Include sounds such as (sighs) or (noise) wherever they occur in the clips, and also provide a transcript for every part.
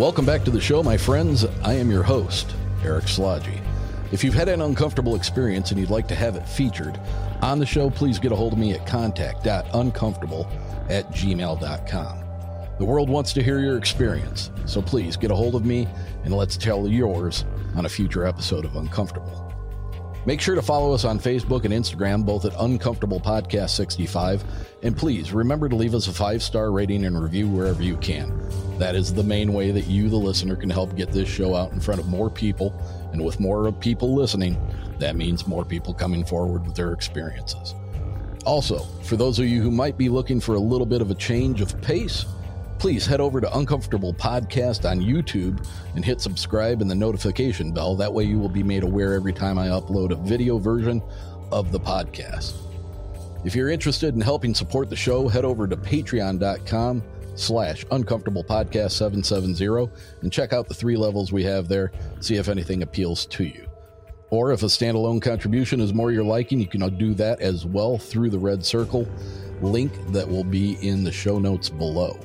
Welcome back to the show, my friends. I am your host, Eric Slodgy. If you've had an uncomfortable experience and you'd like to have it featured on the show, please get a hold of me at contact.uncomfortable at gmail.com. The world wants to hear your experience, so please get a hold of me and let's tell yours on a future episode of Uncomfortable. Make sure to follow us on Facebook and Instagram, both at Uncomfortable Podcast 65. And please remember to leave us a five star rating and review wherever you can. That is the main way that you, the listener, can help get this show out in front of more people. And with more people listening, that means more people coming forward with their experiences. Also, for those of you who might be looking for a little bit of a change of pace, please head over to Uncomfortable Podcast on YouTube and hit subscribe and the notification bell. That way you will be made aware every time I upload a video version of the podcast. If you're interested in helping support the show, head over to patreon.com slash uncomfortable podcast 770 and check out the three levels we have there. See if anything appeals to you. Or if a standalone contribution is more your liking, you can do that as well through the red circle link that will be in the show notes below.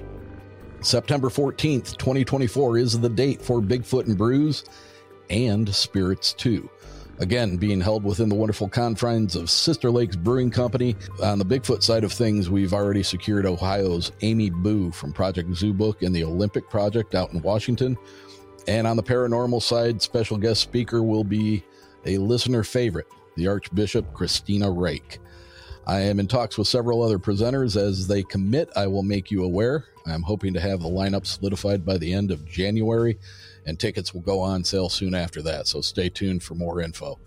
September 14th, 2024 is the date for Bigfoot and Brews and Spirits 2. Again, being held within the wonderful confines of Sister Lakes Brewing Company. On the Bigfoot side of things, we've already secured Ohio's Amy Boo from Project Zoo Book and the Olympic Project out in Washington. And on the paranormal side, special guest speaker will be a listener favorite, the Archbishop Christina Rake. I am in talks with several other presenters. As they commit, I will make you aware. I'm hoping to have the lineup solidified by the end of January, and tickets will go on sale soon after that, so stay tuned for more info.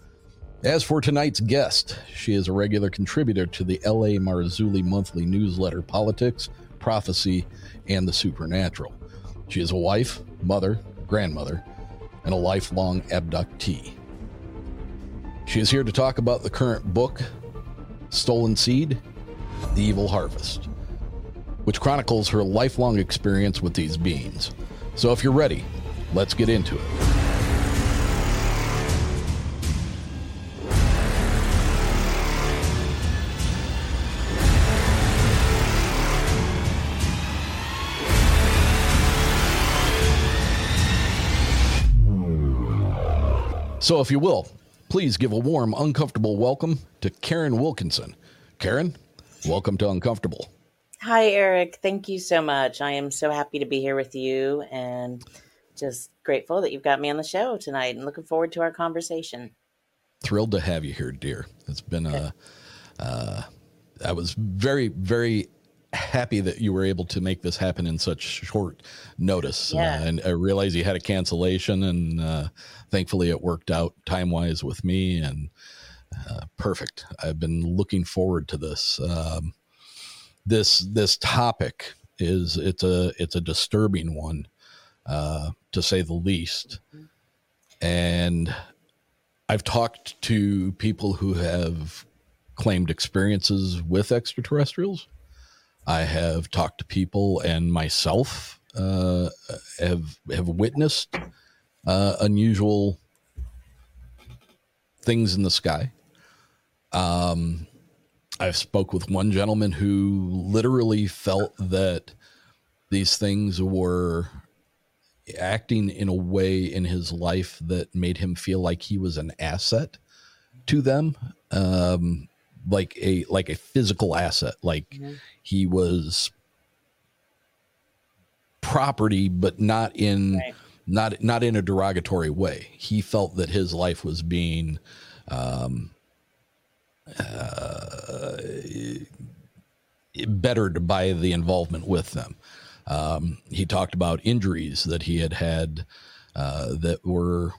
As for tonight's guest, she is a regular contributor to the LA Marzulli monthly newsletter Politics, Prophecy, and the Supernatural. She is a wife, mother, grandmother, and a lifelong abductee. She is here to talk about the current book, Stolen Seed, The Evil Harvest, which chronicles her lifelong experience with these beings. So if you're ready, let's get into it. So, if you will, please give a warm, uncomfortable welcome to Karin Wilkinson. Karin, welcome to Uncomfortable. Hi, Eric. Thank you so much. I am so happy to be here with you and just grateful that you've got me on the show tonight and looking forward to our conversation. Thrilled to have you here, dear. It's been a, uh, I was very, very happy that you were able to make this happen in such short notice. Yeah. Uh, and I realized you had a cancellation, and uh, thankfully it worked out time wise with me. And uh, perfect. I've been looking forward to this. Um, this this topic is it's a it's a disturbing one. uh, to say the least. And I've talked to people who have claimed experiences with extraterrestrials. I have talked to people and myself uh, have have witnessed uh, unusual things in the sky. Um, I've spoke with one gentleman who literally felt that these things were acting in a way in his life that made him feel like he was an asset to them um, like a like a physical asset like mm-hmm. he was property but not in right. not not in a derogatory way he felt that his life was being um, uh, bettered by the involvement with them um, he talked about injuries that he had had uh, that were,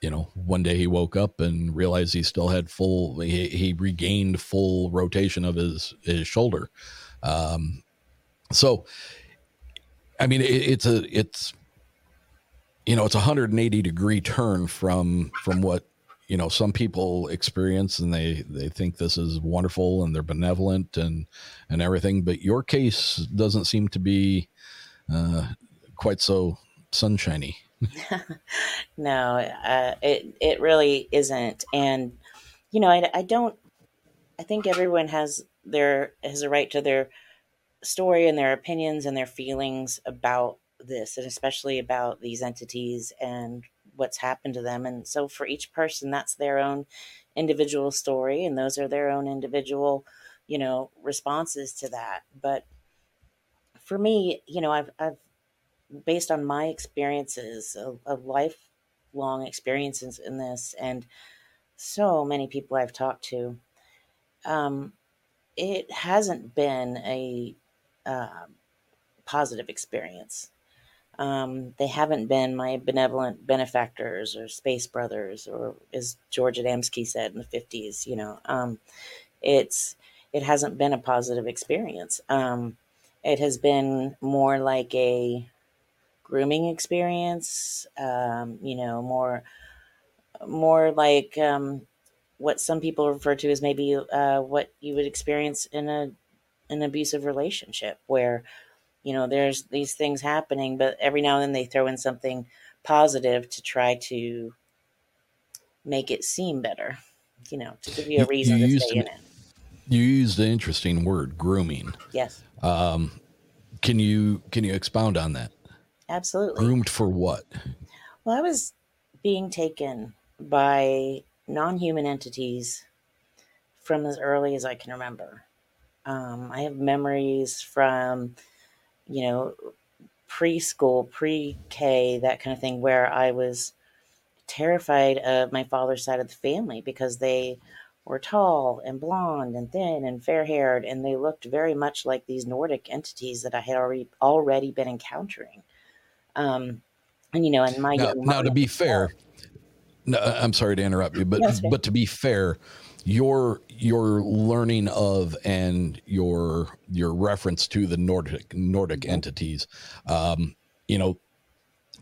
you know, one day he woke up and realized he still had full, he, he regained full rotation of his, his shoulder. Um, so, I mean, it, it's a, it's, you know, it's a 180 degree turn from, from what you know some people experience and they they think this is wonderful and they're benevolent and and everything but your case doesn't seem to be uh, quite so sunshiny (laughs) no uh, it it really isn't and you know I, I don't i think everyone has their has a right to their story and their opinions and their feelings about this and especially about these entities and what's happened to them. And so for each person, that's their own individual story, and those are their own individual, you know, responses to that. But for me, you know, I've, I've based on my experiences, a, a lifelong experiences in this, and so many people I've talked to, um, it hasn't been a uh, positive experience. Um, they haven't been my benevolent benefactors or space brothers, or as George Adamski said in the fifties. You know, um, it's it hasn't been a positive experience. Um, it has been more like a grooming experience. Um, you know, more more like um, what some people refer to as maybe uh, what you would experience in a an abusive relationship, where you know there's these things happening but every now and then they throw in something positive to try to make it seem better you know to give you a reason you to stay an, in it. you used an interesting word grooming. Yes. Um, can you can you expound on that absolutely. Groomed for what? Well i was being taken by non-human entities from as early as i can remember. Um, i have memories from you know, preschool, pre K, that kind of thing, where I was terrified of my father's side of the family because they were tall and blonde and thin and fair haired, and they looked very much like these Nordic entities that I had already already been encountering. Um, and you know, and my now, now to be fair, no, I'm sorry to interrupt you, but but to be fair, your your learning of and your your reference to the Nordic Nordic mm-hmm. entities, um, you know,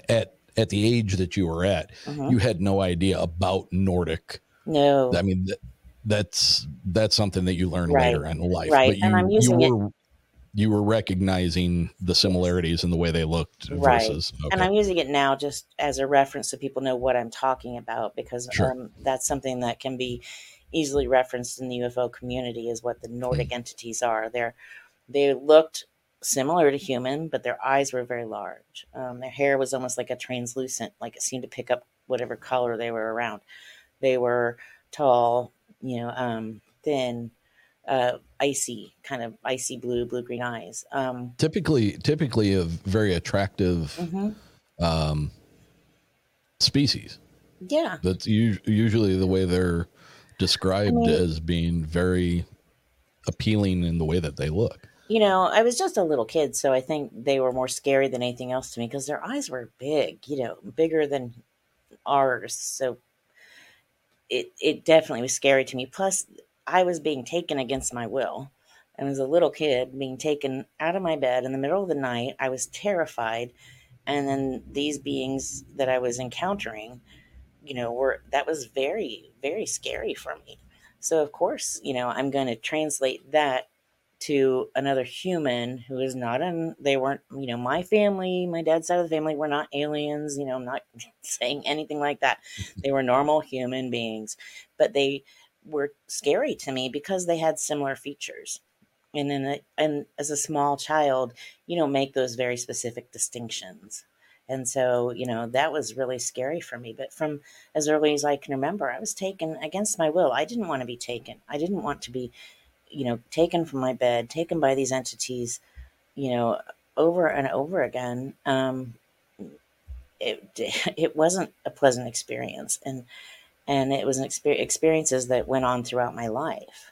at at the age that you were at, mm-hmm. you had no idea about Nordic. No, I mean that, that's that's something that you learn right. later in life. Right, you, and I'm using you were, it. You were recognizing the similarities in the way they looked right. versus, okay. and I'm using it now just as a reference so people know what I'm talking about because sure. um, that's something that can be easily referenced in the UFO community is what the Nordic mm. entities are. They're they looked similar to human, but their eyes were very large. Um, their hair was almost like a translucent, like it seemed to pick up whatever color they were around. They were tall, you know, um, thin, uh, icy, kind of icy blue, blue green eyes. Um, typically, typically a very attractive mm-hmm. um, species. Yeah, that's u- usually the way they're described I mean, as being very appealing in the way that they look. You know, I was just a little kid, so I think they were more scary than anything else to me because their eyes were big, you know, bigger than ours. So it it definitely was scary to me. Plus, I was being taken against my will. And as a little kid, being taken out of my bed in the middle of the night, I was terrified. and then these beings that I was encountering, you know, were that was very, very scary for me. So of course, you know, I'm going to translate that to another human who is not in they weren't you know my family my dad's side of the family were not aliens you know i'm not (laughs) saying anything like that they were normal human beings but they were scary to me because they had similar features. And in a, and as a small child you don't make those very specific distinctions. And so you know that was really scary for me. But from as early as i can remember i was taken against my will. I didn't want to be taken. I didn't want to be you know taken from my bed taken by these entities you know over and over again. Um it (laughs) it wasn't a pleasant experience. And and it was an experience experiences that went on throughout my life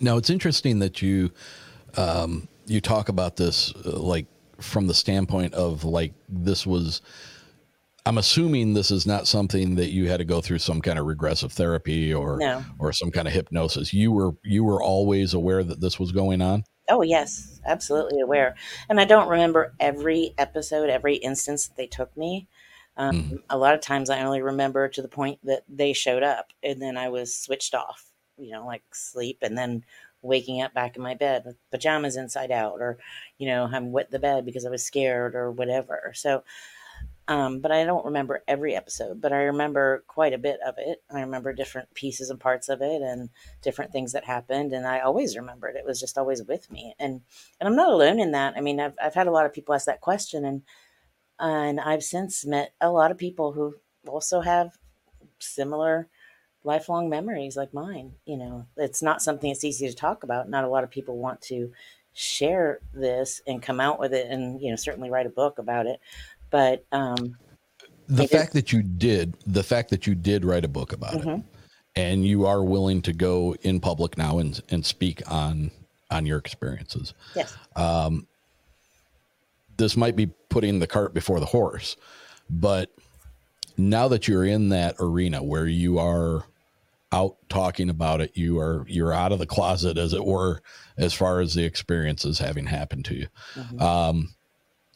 Now it's interesting that you um, you talk about this uh, like from the standpoint of like this was. I'm assuming this is not something that you had to go through some kind of regressive therapy or No. or some kind of hypnosis. You were you were always aware that this was going on. Oh yes, absolutely aware. And I don't remember every episode, every instance that they took me. Um, A lot of times, I only remember to the point that they showed up, and then I was switched off. You know, like sleep, and then waking up back in my bed with pajamas inside out, or you know, I'm wet the bed because I was scared or whatever. So, um, but I don't remember every episode, but I remember quite a bit of it. I remember different pieces and parts of it and different things that happened. And I always remembered it was just always with me. And, and I'm not alone in that. I mean, I've, I've had a lot of people ask that question and, and I've since met a lot of people who also have similar lifelong memories like mine. You know, it's not something that's easy to talk about. Not a lot of people want to share this and come out with it and, you know, certainly write a book about it but um, The fact that you did the fact that you did write a book about it Mhm. and you are willing to go in public now and and speak on on your experiences. yes, Um, this might be putting the cart before the horse, but now that you're in that arena where you are out talking about it, you are you're out of the closet, as it were, as far as the experiences having happened to you. Mhm. Um,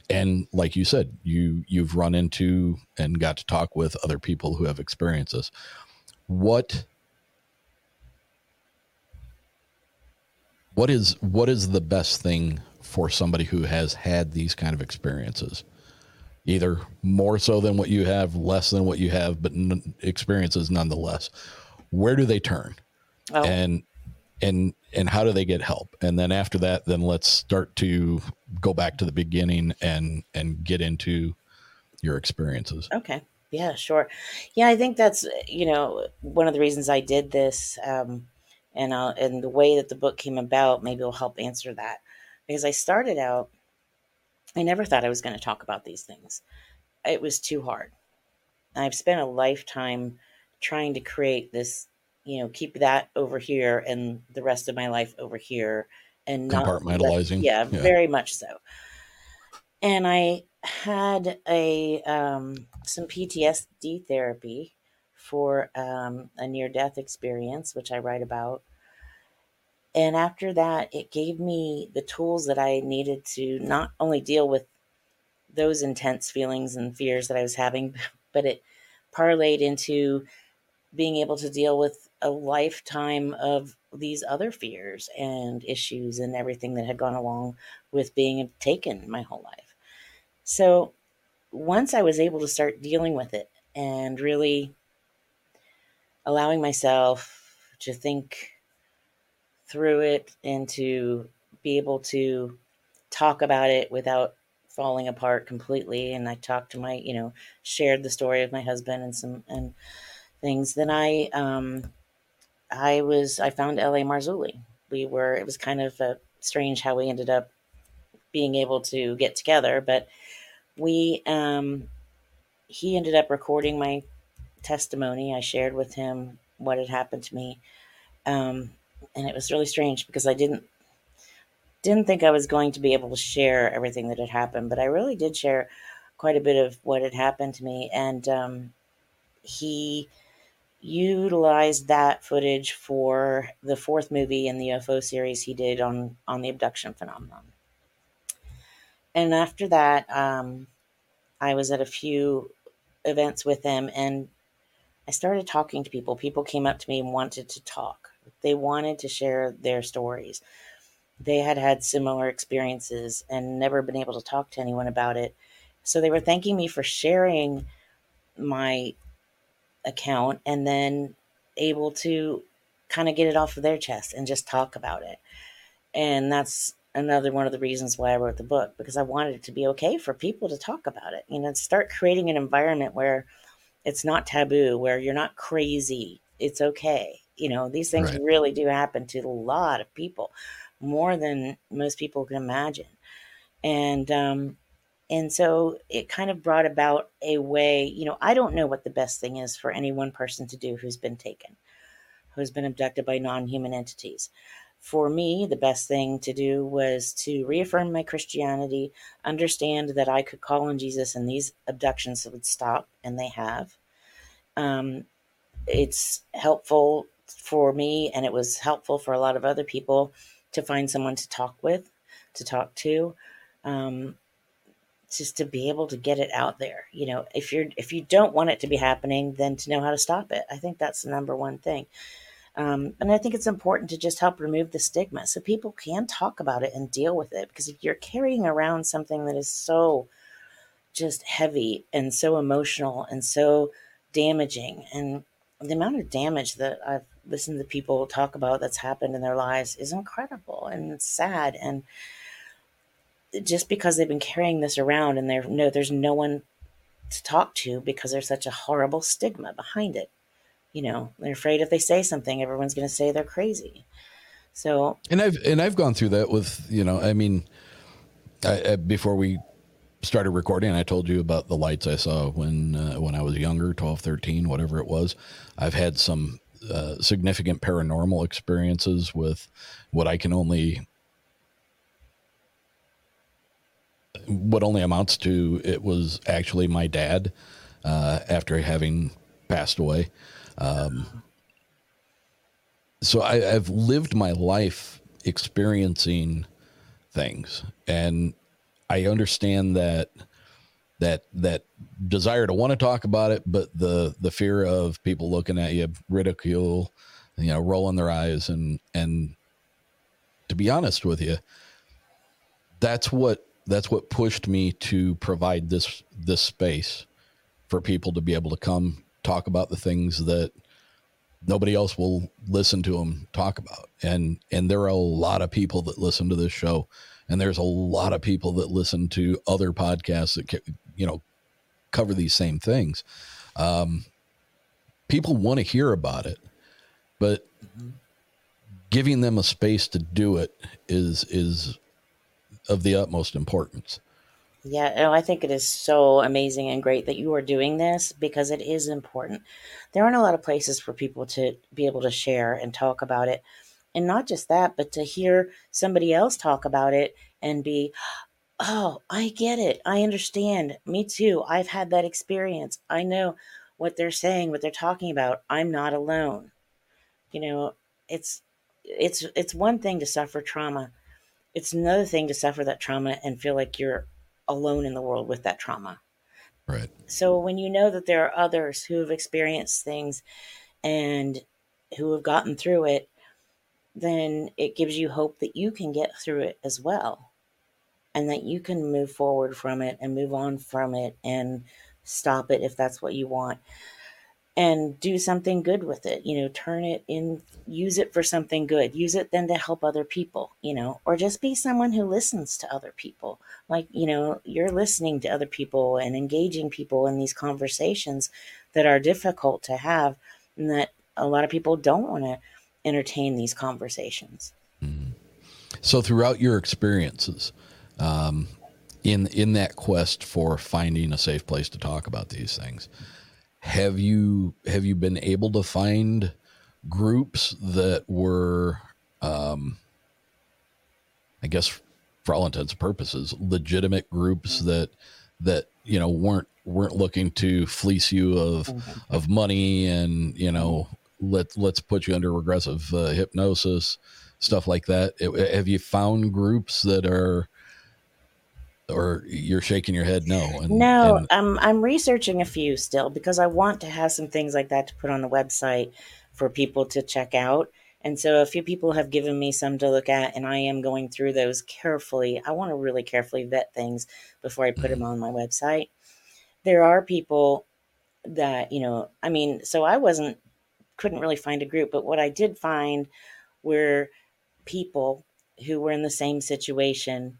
and like you said, you you've run into and got to talk with other people who have experiences. What what is what is the best thing for somebody who has had these kind of experiences? Either more so than what you have, less than what you have, but n- experiences nonetheless. Where do they turn? oh, and and and how do they get help and then after that then let's start to go back to the beginning and and get into your experiences Okay. Yeah, sure. Yeah, I think that's you know one of the reasons I did this, um, and uh, and the way that the book came about maybe will help answer that because I started out. I never thought I was going to talk about these things. It was too hard. I've spent a lifetime trying to create this, you know, keep that over here and the rest of my life over here, and not Compartmentalizing? yeah, Yeah. very much so. And I had a um, some PTSD therapy for um, a near death experience, which I write about. And after that, it gave me the tools that I needed to not only deal with those intense feelings and fears that I was having, (laughs) but it parlayed into being able to deal with a lifetime of these other fears and issues and everything that had gone along with being taken my whole life. So once I was able to start dealing with it and really allowing myself to think through it and to be able to talk about it without falling apart completely and I talked to my, you know, shared the story of my husband and some and things, then I um I was I found LA Marzulli. We were it was kind of uh, strange how we ended up being able to get together, but we um he ended up recording my testimony. I shared with him what had happened to me. Um and it was really strange because I didn't didn't think I was going to be able to share everything that had happened, but I really did share quite a bit of what had happened to me and um he utilized that footage for the fourth movie in the UFO series he did on on the abduction phenomenon. And after that, um, I was at a few events with him, and I started talking to people. People came up to me and wanted to talk. They wanted to share their stories. They had had similar experiences and never been able to talk to anyone about it. So they were thanking me for sharing my account and then able to kind of get it off of their chest and just talk about it. And that's another one of the reasons why I wrote the book because I wanted it to be okay for people to talk about it. You know, start creating an environment where it's not taboo, where you're not crazy. It's okay. You know, these things right. really do happen to a lot of people, more than most people can imagine. And um, and so it kind of brought about a way, you know, I don't know what the best thing is for any one person to do who's been taken, who's been abducted by non human entities. For me, the best thing to do was to reaffirm my Christianity, understand that I could call on Jesus and these abductions would stop, and they have. Um, it's helpful for me, and it was helpful for a lot of other people to find someone to talk with, to talk to. Um, just to be able to get it out there you know if you're if you don't want it to be happening then to know how to stop it i think that's the number one thing um, and i think it's important to just help remove the stigma so people can talk about it and deal with it because if you're carrying around something that is so just heavy and so emotional and so damaging and the amount of damage that i've listened to people talk about that's happened in their lives is incredible and it's sad and just because they've been carrying this around and there no there's no one to talk to because there's such a horrible stigma behind it. You know, they're afraid if they say something, everyone's going to say they're crazy. So, and I've and I've gone through that with you know, I mean, I, I, before we started recording, I told you about the lights I saw when uh, when I was younger, 12, 13, whatever it was. I've had some uh, significant paranormal experiences with what I can only what only amounts to it was actually my dad uh, after having passed away. Um, so I, have lived my life experiencing things, and I understand that that that desire to want to talk about it, but the the fear of people looking at you, ridicule, you know, rolling their eyes, and and to be honest with you, that's what that's what pushed me to provide this this space for people to be able to come talk about the things that nobody else will listen to them talk about. And and there are a lot of people that listen to this show and there's a lot of people that listen to other podcasts that you know cover these same things um, people want to hear about it but giving them a space to do it is is of the utmost importance. Yeah, no, I think it is so amazing and great that you are doing this because it is important. There aren't a lot of places for people to be able to share and talk about it. And not just that, but to hear somebody else talk about it and be, oh, I get it. I understand. Me too. I've had that experience. I know what they're saying, what they're talking about. I'm not alone. You know, it's it's it's one thing to suffer trauma it's another thing to suffer that trauma and feel like you're alone in the world with that trauma. Right. So when you know that there are others who have experienced things and who have gotten through it, then it gives you hope that you can get through it as well. And that you can move forward from it and move on from it and stop it if that's what you want. And do something good with it you know turn it in use it for something good. Use it then to help other people you know or just be someone who listens to other people. Like you know you're listening to other people and engaging people in these conversations that are difficult to have and that a lot of people don't want to entertain these conversations. Mm-hmm. so throughout your experiences um, in in that quest for finding a safe place to talk about these things have you have you been able to find groups that were um, i guess for all intents and purposes legitimate groups mm-hmm. that that you know weren't weren't looking to fleece you of mm-hmm. of money and you know let let's put you under regressive uh, hypnosis stuff like that it, have you found groups that are or you're shaking your head no. And, no, and, I'm I'm researching a few still because I want to have some things like that to put on the website for people to check out. And so a few people have given me some to look at, and I am going through those carefully. I want to really carefully vet things before I put mm-hmm. them on my website. There are people that, you know, I mean, so I wasn't, couldn't really find a group, but what I did find were people who were in the same situation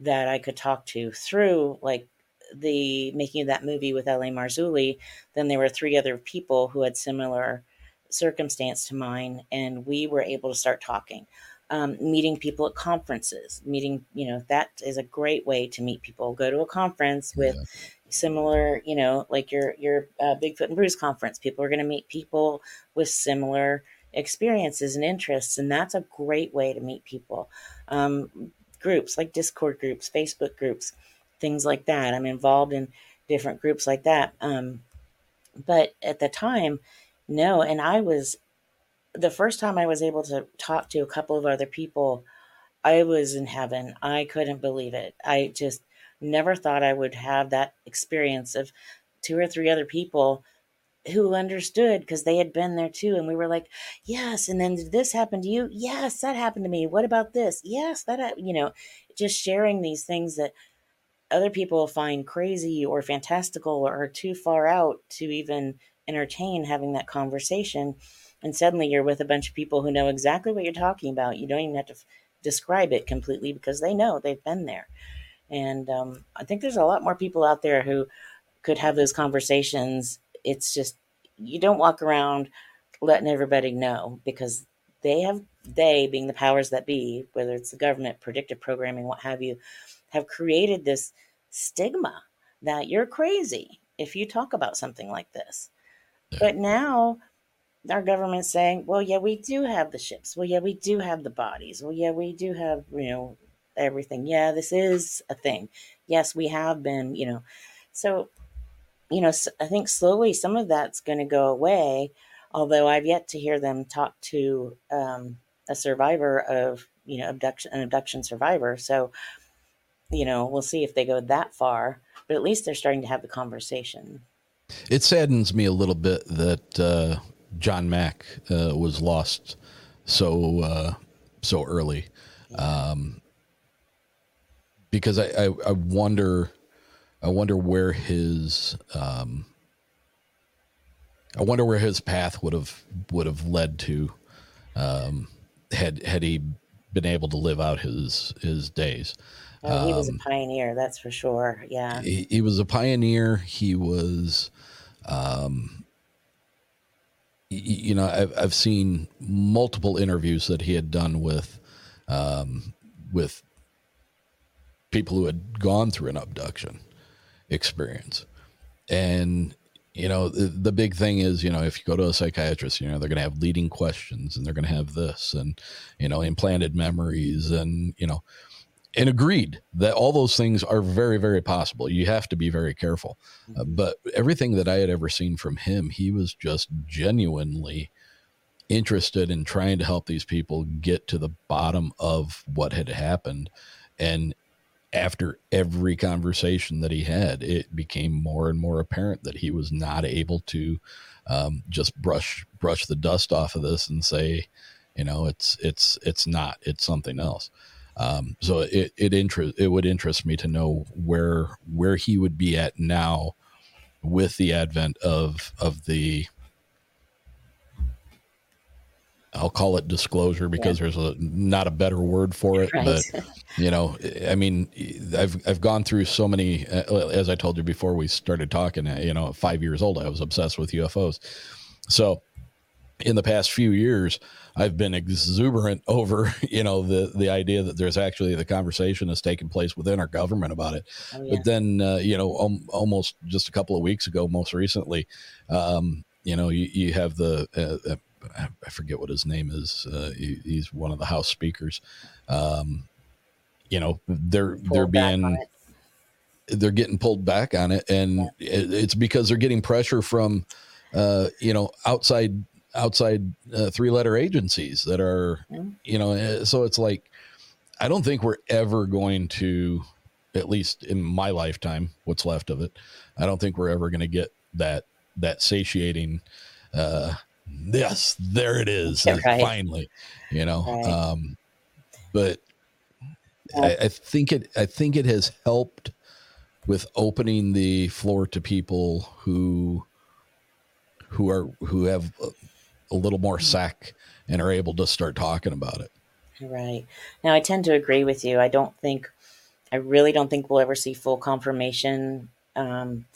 that I could talk to through like the making of that movie with L.A. Marzulli. Then there were three other people who had similar circumstance to mine, and we were able to start talking. Um, meeting people at conferences, meeting, you know, that is a great way to meet people. Go to a conference with yeah. similar, you know, like your your uh, Bigfoot and Brews conference. People are going to meet people with similar experiences and interests, and that's a great way to meet people. Um, groups like Discord groups, Facebook groups, things like that. I'm involved in different groups like that. Um, but at the time, no. And I was, the first time I was able to talk to a couple of other people, I was in heaven. I couldn't believe it. I just never thought I would have that experience of two or three other people who understood because they had been there too. And we were like, yes. And then this happen to you? Yes, that happened to me. What about this? Yes, that, you know, just sharing these things that other people find crazy or fantastical or too far out to even entertain having that conversation. And suddenly you're with a bunch of people who know exactly what you're talking about. You don't even have to f- describe it completely because they know they've been there. And um, I think there's a lot more people out there who could have those conversations it's just you don't walk around letting everybody know because they have they being the powers that be whether it's the government predictive programming what have you have created this stigma that you're crazy if you talk about something like this. Yeah. but now our government's saying well yeah we do have the ships. Well yeah we do have the bodies. Well yeah we do have you know everything. Yeah this is a thing. Yes we have been you know. So you know, I think slowly some of that's going to go away. Although I've yet to hear them talk to um, a survivor of, you know, abduction, an abduction survivor. So, you know, we'll see if they go that far. But at least they're starting to have the conversation. It saddens me a little bit that uh, John Mack uh, was lost so uh, so early, um, because I, I, I wonder I wonder where his um, I wonder where his path would have would have led to um, had had he been able to live out his his days. Oh, he was a um, pioneer, that's for sure. Yeah, he, he was a pioneer. He was, um, you know, I've I've seen multiple interviews that he had done with, um, with people who had gone through an abduction, experience. And you know the, the, big thing is you know if you go to a psychiatrist you know they're going to have leading questions and they're going to have this and you know implanted memories and you know and agreed that all those things are very very possible you have to be very careful uh, mm-hmm. but everything that i had ever seen from him he was just genuinely interested in trying to help these people get to the bottom of what had happened and after every conversation that he had, it became more and more apparent that he was not able to um, just brush brush the dust off of this and say, you know, it's it's it's not, it's something else. Um, so it it interest it would interest me to know where where he would be at now with the advent of of the I'll call it disclosure because yeah. there's a not a better word for it, right. but (laughs) you know, I mean, I've I've gone through so many. Uh, as I told you before we started talking, uh, you know, five years old, I was obsessed with UFOs. So, in the past few years, I've been exuberant (laughs) over you know the the idea that there's actually the conversation has taken place within our government about it. Oh, yeah. But then, uh, you know, um, almost just a couple of weeks ago, most recently, um, you know, you, you have the uh, uh I forget what his name is. Uh, he, he's one of the House speakers. Um, you know, they're Pull they're being they're getting pulled back on it, and yeah. it, it's because they're getting pressure from uh, you know outside outside uh, three letter agencies that are you know. Uh, so it's like I don't think we're ever going to at least in my lifetime, what's left of it, I don't think we're ever going to get that that satiating. Uh, yes, there it is. Right. Finally, you know. Right. Um, but I, I think it. I think it has helped with opening the floor to people who who are who have a, a little more sack and are able to start talking about it. Right. Now, I tend to agree with you. I don't think, I really don't think we'll ever see full confirmation, um,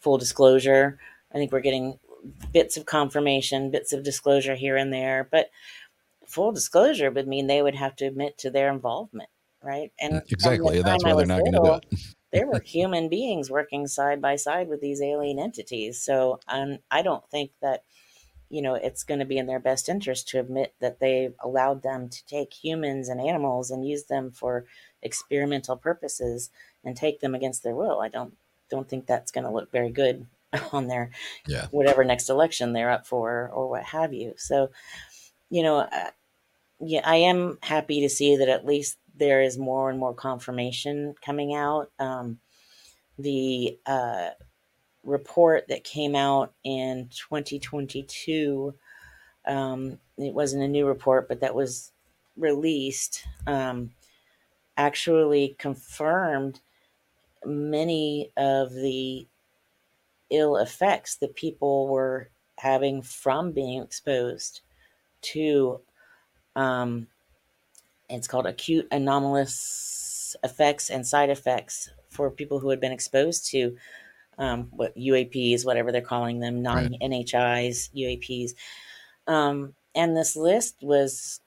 full disclosure. I think we're getting bits of confirmation, bits of disclosure here and there, but full disclosure would mean they would have to admit to their involvement, right? And exactly, the that's why they're not going to do it. (laughs) there were human beings working side by side with these alien entities. So um, I don't think that you know, it's going to be in their best interest to admit that they've allowed them to take humans and animals and use them for experimental purposes and take them against their will. I don't don't think that's going to look very good (laughs) on their yeah. whatever next election they're up for or what have you. So, you know, uh, yeah, I am happy to see that at least there is more and more confirmation coming out. Um, the uh, report that came out in 2022. Um, it wasn't a new report, but that was released, um, actually confirmed many of the ill effects that people were having from being exposed to um, it's called acute anomalous effects and side effects for people who had been exposed to um, what UAPs, whatever they're calling them, non NHIs, UAPs. Um, and this list was,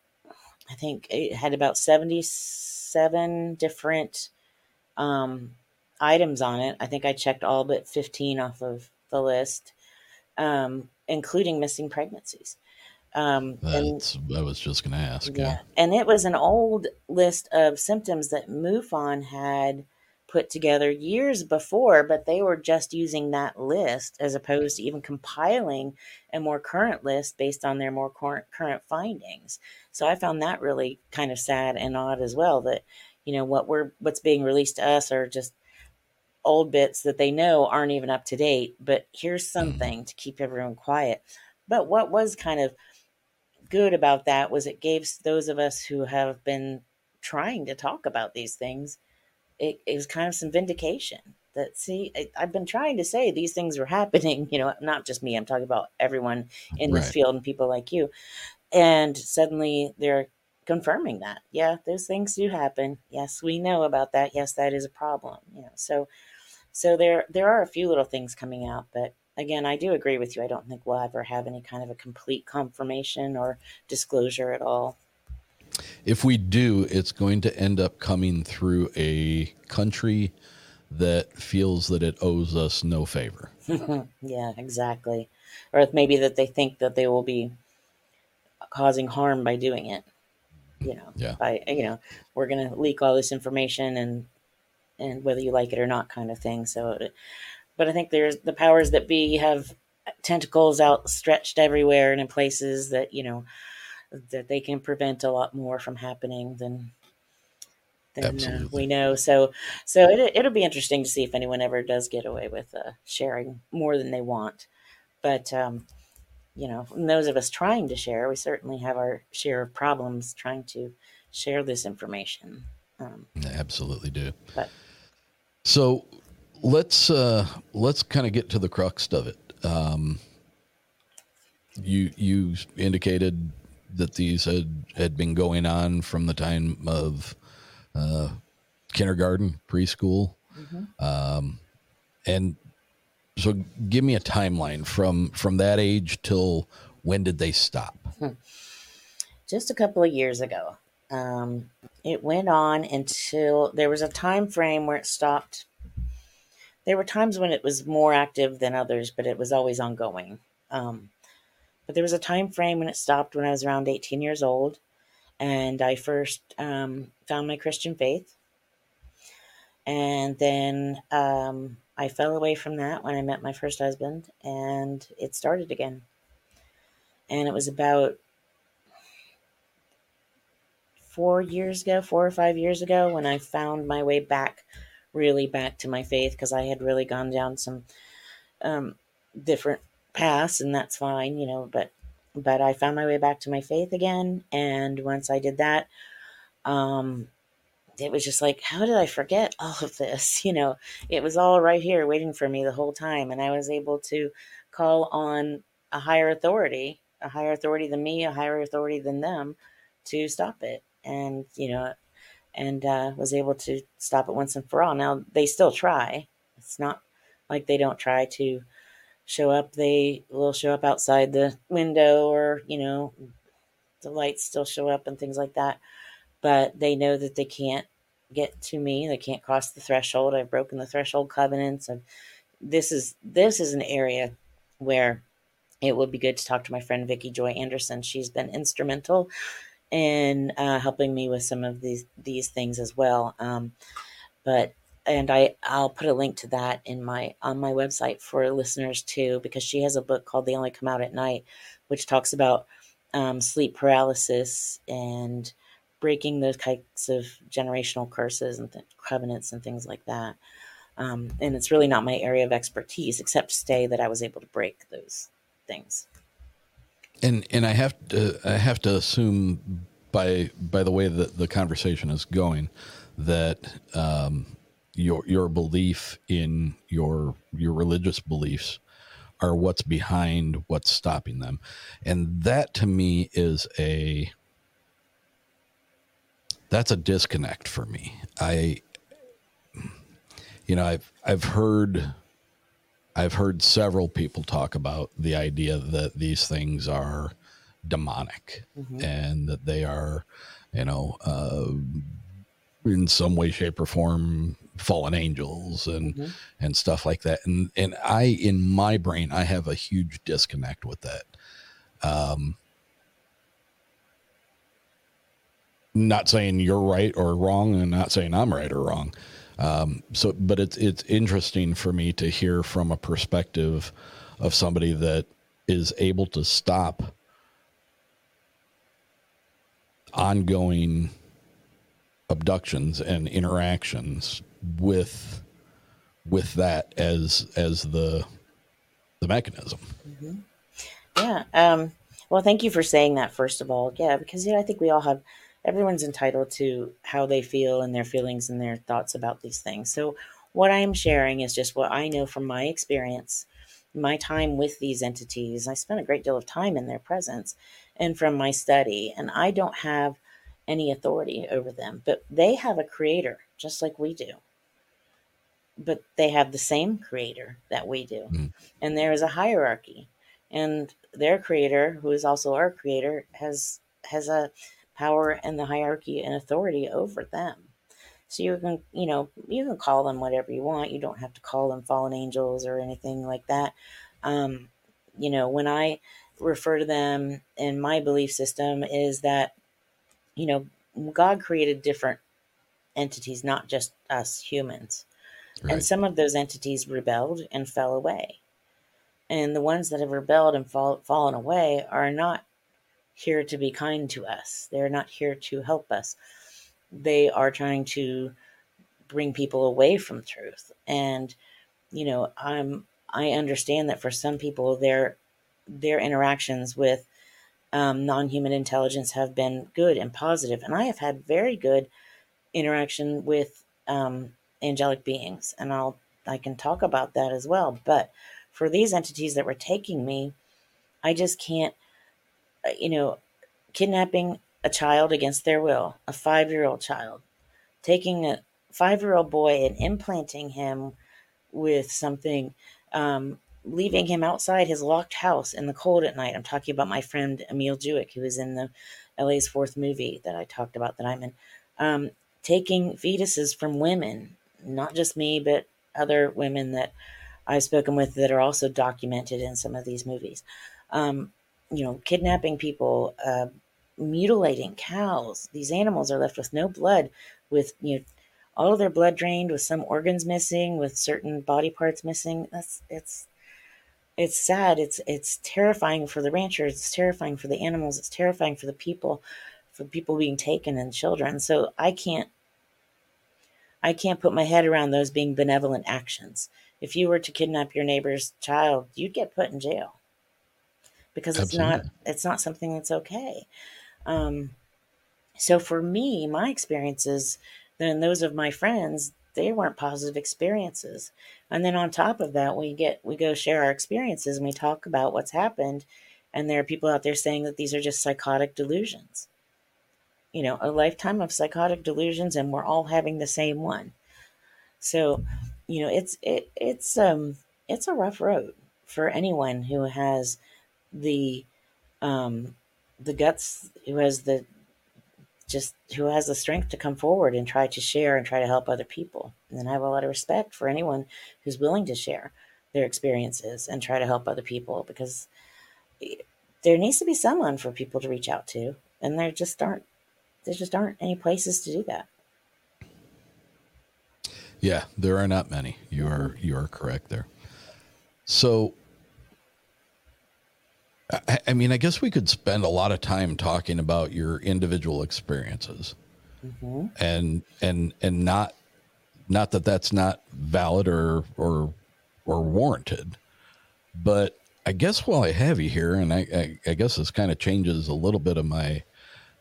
I think it had about 77 different um, items on it. I think I checked all but 15 off of the list, um, including missing pregnancies. Um, That's, and, I was just going to ask. Yeah. yeah. And it was an old list of symptoms that MUFON had put together years before, but they were just using that list as opposed to even compiling a more current list based on their more current current findings. So I found that really kind of sad and odd as well that you know what we're what's being released to us are just old bits that they know aren't even up to date, but here's mm-hmm. something to keep everyone quiet. But what was kind of good about that was it gave those of us who have been trying to talk about these things it, it was kind of some vindication that see I, have been trying to say these things were (laughs) happening you know not just me i'm talking about everyone in right. this field and people like you and suddenly they're confirming that yeah those things do happen yes we know about that yes that is a problem you know so so there there are a few little things coming out but again i do agree with you i don't think we'll ever have any kind of a complete confirmation or disclosure at all if we do, it's going to end up coming through a country that feels that it owes us no favor. (laughs) yeah, exactly. Or maybe that they think that they will be causing harm by doing it. You know, yeah. by you know, we're going to leak all this information and and whether you like it or not, kind of thing. So, but I think there's the powers that be have tentacles outstretched everywhere and in places that you know that they can prevent a lot more from happening than than uh, we know. So so it it'll be interesting to see if anyone ever does get away with uh, sharing more than they want. But um, you know, those of us trying to share, we certainly have our share of problems trying to share this information. Um, absolutely do. But so let's uh, let's kind of get to the crux of it. Um, you you indicated that these had had been going on from the time of uh, kindergarten, preschool, mm-hmm. um, and so give me a timeline from from that age till when did they stop? Hmm. Just a couple of years ago. Um, it went on until there was a time frame where it stopped. There were times when it was more active than others, but it was always ongoing. Um, but there was a time frame when it stopped when I was around 18 years old, and I first um, found my Christian faith. And then um, I fell away from that when I met my first husband, and it started again. And it was about four years ago, four or five years ago, when I found my way back really back to my faith because I had really gone down some um, different paths, and that's fine, you know. But but I found my way back to my faith again, and once I did that, um, it was just like, how did I forget (laughs) all of this? You know, it was all right here waiting for me the whole time, and I was able to call on a higher authority, a higher authority than me, a higher authority than them, to stop it, and you know, and uh, was able to stop it once and for all. Now they still try. It's not like they don't try to show up. They will show up outside the window, or you know, the lights still show up and things like that. But they know that they can't get to me. They can't cross the threshold. I've broken the threshold covenants. I've, this is this is an area where it would be good to talk to my friend Vicki Joy Anderson. She's been instrumental in uh, helping me with some of these these things as well. Um, but and I I'll put a link to that in my on my website for listeners too because she has a book called They Only Come Out at Night, which talks about um, sleep paralysis and breaking those types of generational curses and th- covenants and things like that. Um, and it's really not my area of expertise, except to say that I was able to break those things. And and I have to I have to assume by by the way that the conversation is going that um, your your belief in your your religious beliefs are what's behind what's stopping them, and that to me is a that's a disconnect for me. I you know I've I've heard I've heard several people talk about the idea that these things are demonic mm-hmm. and that they are, you know, uh, in some way, shape, or form, fallen angels and mm-hmm. and stuff like that. And and I, in my brain, I have a huge disconnect with that. Um, not saying you're right or wrong, and not saying I'm right or wrong. Um, so, but it's it's interesting for me to hear from a perspective of somebody that is able to stop ongoing abductions and interactions with with that as as the the mechanism. Mm-hmm. Yeah. Um, well, thank you for saying that. First of all, yeah, because yeah, I think we all have everyone's entitled to how they feel and their feelings and their thoughts about these things. So, what I am sharing is just what I know from my experience, my time with these entities. I spent a great deal of time in their presence and from my study, and I don't have any authority over them, but they have a creator just like we do. But they have the same creator that we do. Mm. And there is a hierarchy. And their creator, who is also our creator, has has a power and the hierarchy and authority over them. So you can, you know, you can call them whatever you want. You don't have to call them fallen angels or anything like that. Um, you know, when I refer to them in my belief system is that, you know, God created different entities, not just us humans. Right. And some of those entities rebelled and fell away. And the ones that have rebelled and fall, fallen away are not here to be kind to us. They're not here to help us. They are trying to bring people away from truth. And you know, I'm I understand that for some people their their interactions with um, non-human intelligence have been good and positive, and I have had very good interaction with um, angelic beings, and I'll I can talk about that as well. But for these entities that were taking me, I just can't you know, kidnapping a child against their will, a five year old child, taking a five year old boy and implanting him with something, um, leaving him outside his locked house in the cold at night. I'm talking about my friend Emil Jewick, who was in the LA's fourth movie that I talked about that I'm in. Um, taking fetuses from women, not just me, but other women that I've spoken with that are also documented in some of these movies. Um, you know, kidnapping people, uh, mutilating cows. These animals are left with no blood, with you know all of their blood drained, with some organs missing, with certain body parts missing. That's it's it's sad. It's it's terrifying for the ranchers. It's terrifying for the animals. It's terrifying for the people, for people being taken and children. So I can't I can't put my head around those being benevolent actions. If you were to kidnap your neighbor's child, you'd get put in jail because it's not it's not something that's okay. Um, so for me, my experiences, then those of my friends, they weren't positive experiences. And then on top of that, we get we go share our experiences and we talk about what's happened. And there are people out there saying that these are just psychotic delusions. You know, a lifetime of psychotic delusions, and we're all having the same one. So, you know, it's it it's um it's a rough road for anyone who has the um the guts, who has the just who has the strength to come forward and try to share and try to help other people. And I have a lot of respect for anyone who's willing to share their experiences and try to help other people because there needs to be someone for people to reach out to, and there just aren't there just aren't any places to do that. Yeah, there are not many. You are you are correct there. So I, I mean, I guess we could spend a lot of time talking about your individual experiences, Mm-hmm. and and and not not that that's not valid or or or warranted, but I guess while I have you here, and I I, I guess this kind of changes a little bit of my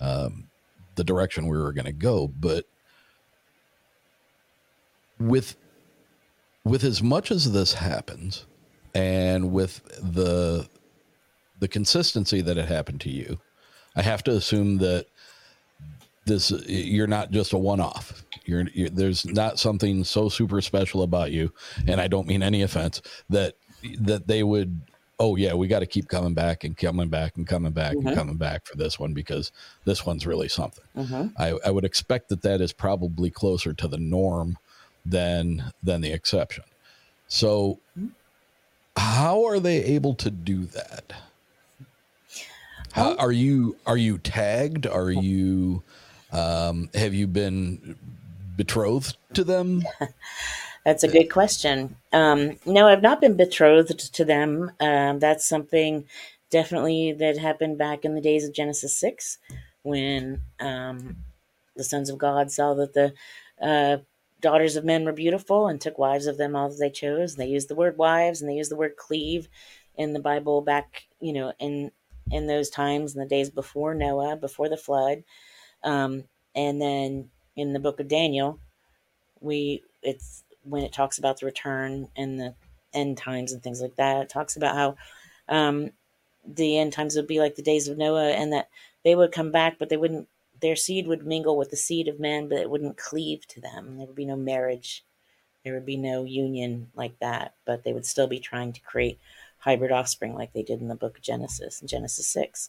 um, the direction we were going to go, but with with as much as this happens and with the the consistency that it happened to you i have to assume that this you're not just a one-off you're, you're there's not something so super special about you and i don't mean any offense that that they would oh yeah we got to keep coming back and coming back and coming back Mhm. and coming back for this one because this one's really something Mm-hmm. I, I would expect that that is probably closer to the norm than than the exception. So, how are they able to do that? How, are you are you tagged? Are you um, have you been betrothed to them? (laughs) That's a good question. Um, no, I've not been betrothed to them. Um, that's something definitely that happened back in the days of Genesis 6 when um, the sons of God saw that the uh, daughters of men were beautiful and took wives of them all that they chose. They used the word wives and they used the word cleave in the Bible back, you know, in in those times in the days before Noah, before the flood. Um, and then in the book of Daniel, we it's when it talks about the return and the end times and things like that. It talks about how um, the end times would be like the days of Noah, and that they would come back, but they wouldn't. Their seed would mingle with the seed of man, but it wouldn't cleave to them. There would be no marriage. There would be no union like that, but they would still be trying to create hybrid offspring like they did in the book of Genesis, Genesis 6.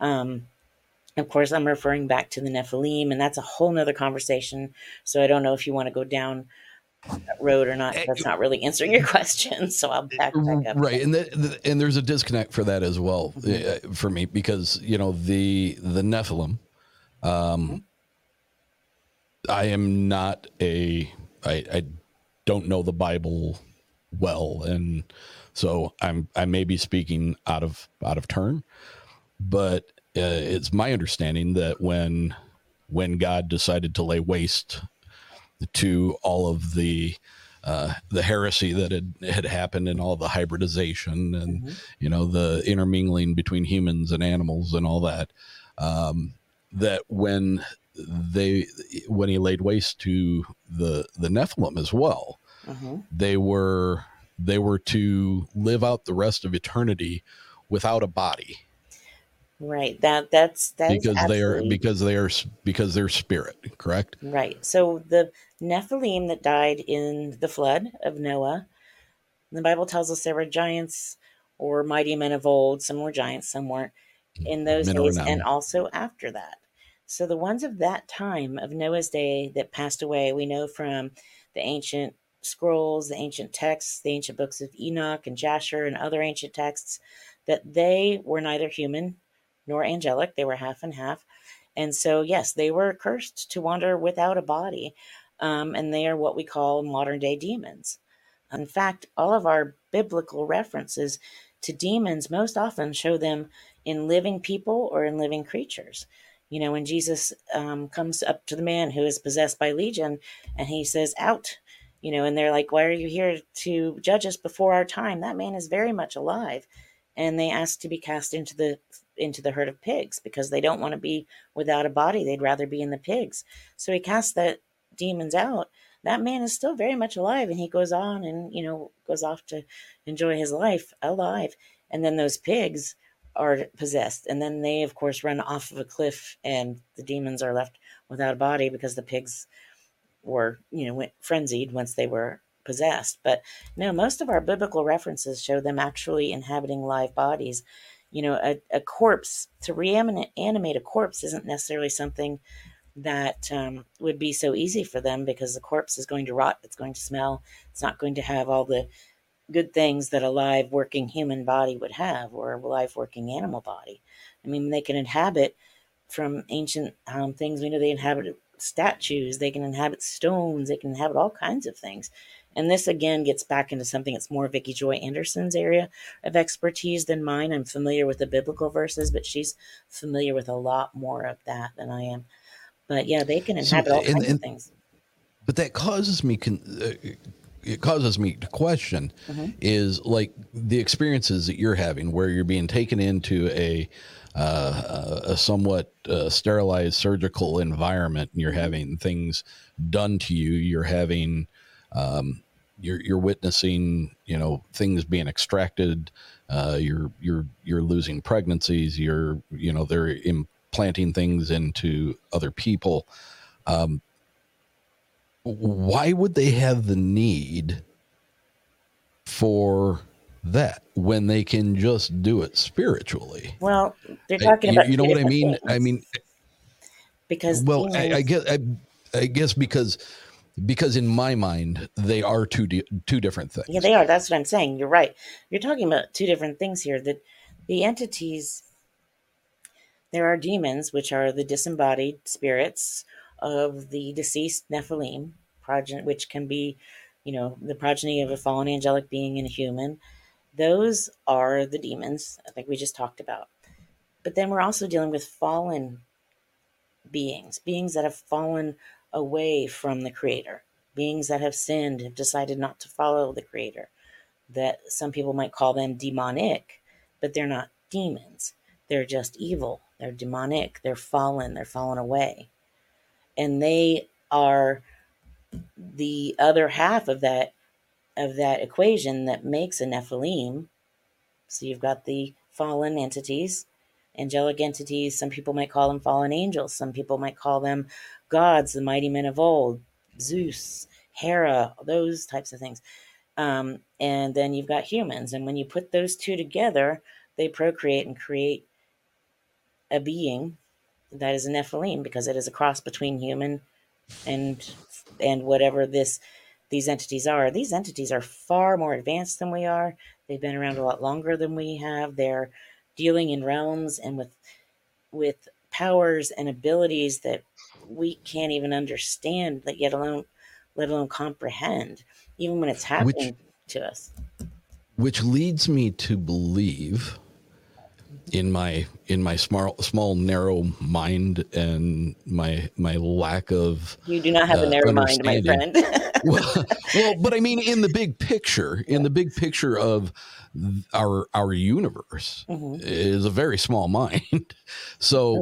Um, of course, I'm referring back to the Nephilim, and that's a whole nother conversation. So I don't know if you want to go down that road or not. That's not really answering your (laughs) question. So I'll back back up. right and the, the, and there's a disconnect for that as well uh, for me because you know the the nephilim um i am not a i i don't know the bible well and so i'm i may be speaking out of out of turn but uh, it's my understanding that when when god decided to lay waste to all of the uh, the heresy that had, had happened and all the hybridization and you know the intermingling between humans and animals and all that um, that when they when he laid waste to the the Nephilim as well Mhm. they were they were to live out the rest of eternity without a body Right. That that's that because they are because they are because they're spirit correct Right. So the Nephilim that died in the flood of Noah, the Bible tells us there were giants or mighty men of old. Some were giants, some weren't in those Men days, and also after that. So the ones of that time of Noah's day that passed away, we know from the ancient scrolls, the ancient texts, the ancient books of Enoch and Jasher and other ancient texts, that they were neither human nor angelic. They were half and half. And so, yes, they were cursed to wander without a body. Um, and they are what we call modern day demons. In fact, all of our biblical references to demons most often show them in living people or in living creatures. You know, when Jesus um, comes up to the man who is possessed by Legion and he says, Out, you know, and they're like, Why are you here to judge us before our time? That man is very much alive. And they ask to be cast into the into the herd of pigs because they don't want to be without a body. They'd rather be in the pigs. So he casts the demons out. That man is still very much alive and he goes on and, you know, goes off to enjoy his life alive. And then those pigs are possessed. And then they, of course, run off of a cliff and the demons are left without a body because the pigs were, you know, went frenzied once they were possessed. But no, most of our biblical references show them actually inhabiting live bodies you know, a, a corpse to reanimate animate a corpse isn't necessarily something that um, would be so easy for them because the corpse is going to rot, it's going to smell, it's not going to have all the good things that a live working human body would have or a live working animal body. I mean, they can inhabit from ancient um, things. We know they inhabit statues, they can inhabit stones, they can inhabit all kinds of things. And this again gets back into something that's more Vicki Joy Anderson's area of expertise than mine. I'm familiar with the biblical verses, but she's familiar with a lot more of that than I am. But yeah, they can inhabit so, all kinds and, of things. But that causes me con- uh, it causes me to question mm-hmm. is like the experiences that you're having where you're being taken into a uh, a somewhat uh, sterilized surgical environment and you're having things done to you. You're having um, you're you're witnessing you know things being extracted uh, you're you're you're losing pregnancies you're you know they're implanting things into other people. Um, why would they have the need for that when they can just do it spiritually well they're talking about you know what i mean things. i mean because well I, I guess I, I guess because because in my mind they are two di- two different things. Yeah, they are. That's what I'm saying. You're right. You're talking about two different things here. That the entities there are demons, which are the disembodied spirits of the deceased Nephilim, progeny, which can be, you know, the progeny of a fallen angelic being and a human. Those are the demons, think we just talked about. But then we're also dealing with fallen beings, beings that have fallen away from the Creator. Beings that have sinned have decided not to follow the Creator. That some people might call them demonic, but they're not demons. They're just evil. They're demonic. They're fallen. They're fallen away. And they are the other half of that of that equation that makes a Nephilim. So you've got the fallen entities, angelic entities. Some people might call them fallen angels. Some people might call them gods, the mighty men of old, Zeus, Hera, those types of things. Um, and then you've got humans. And when you put those two together, they procreate and create a being that is a Nephilim because it is a cross between human and and whatever this these entities are. These entities are far more advanced than we are. They've been around a lot longer than we have. They're dealing in realms and with with powers and abilities that we can't even understand, let yet alone let alone comprehend, even when it's happening which, to us. Which leads me to believe in my in my small small narrow mind and my my lack of you do not have uh, a narrow mind my friend (laughs) well, well but i mean in the big picture in the big picture of our our universe mm-hmm. is a very small mind (laughs) so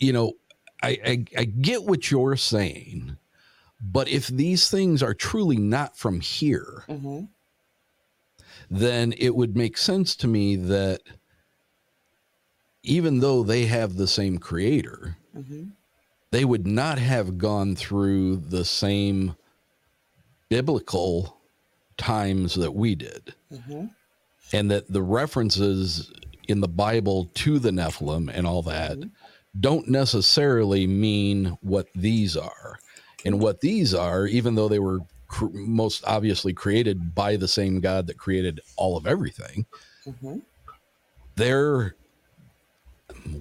you know I, I, I get what you're saying, but if these things are truly not from here, mm-hmm. then it would make sense to me that even though they have the same creator, mm-hmm. they would not have gone through the same biblical times that we did. Mm-hmm. And that the references in the Bible to the Nephilim and all that mm-hmm don't necessarily mean what these are. And what these are, even though they were cr- most obviously created by the same God that created all of everything, mm-hmm. they're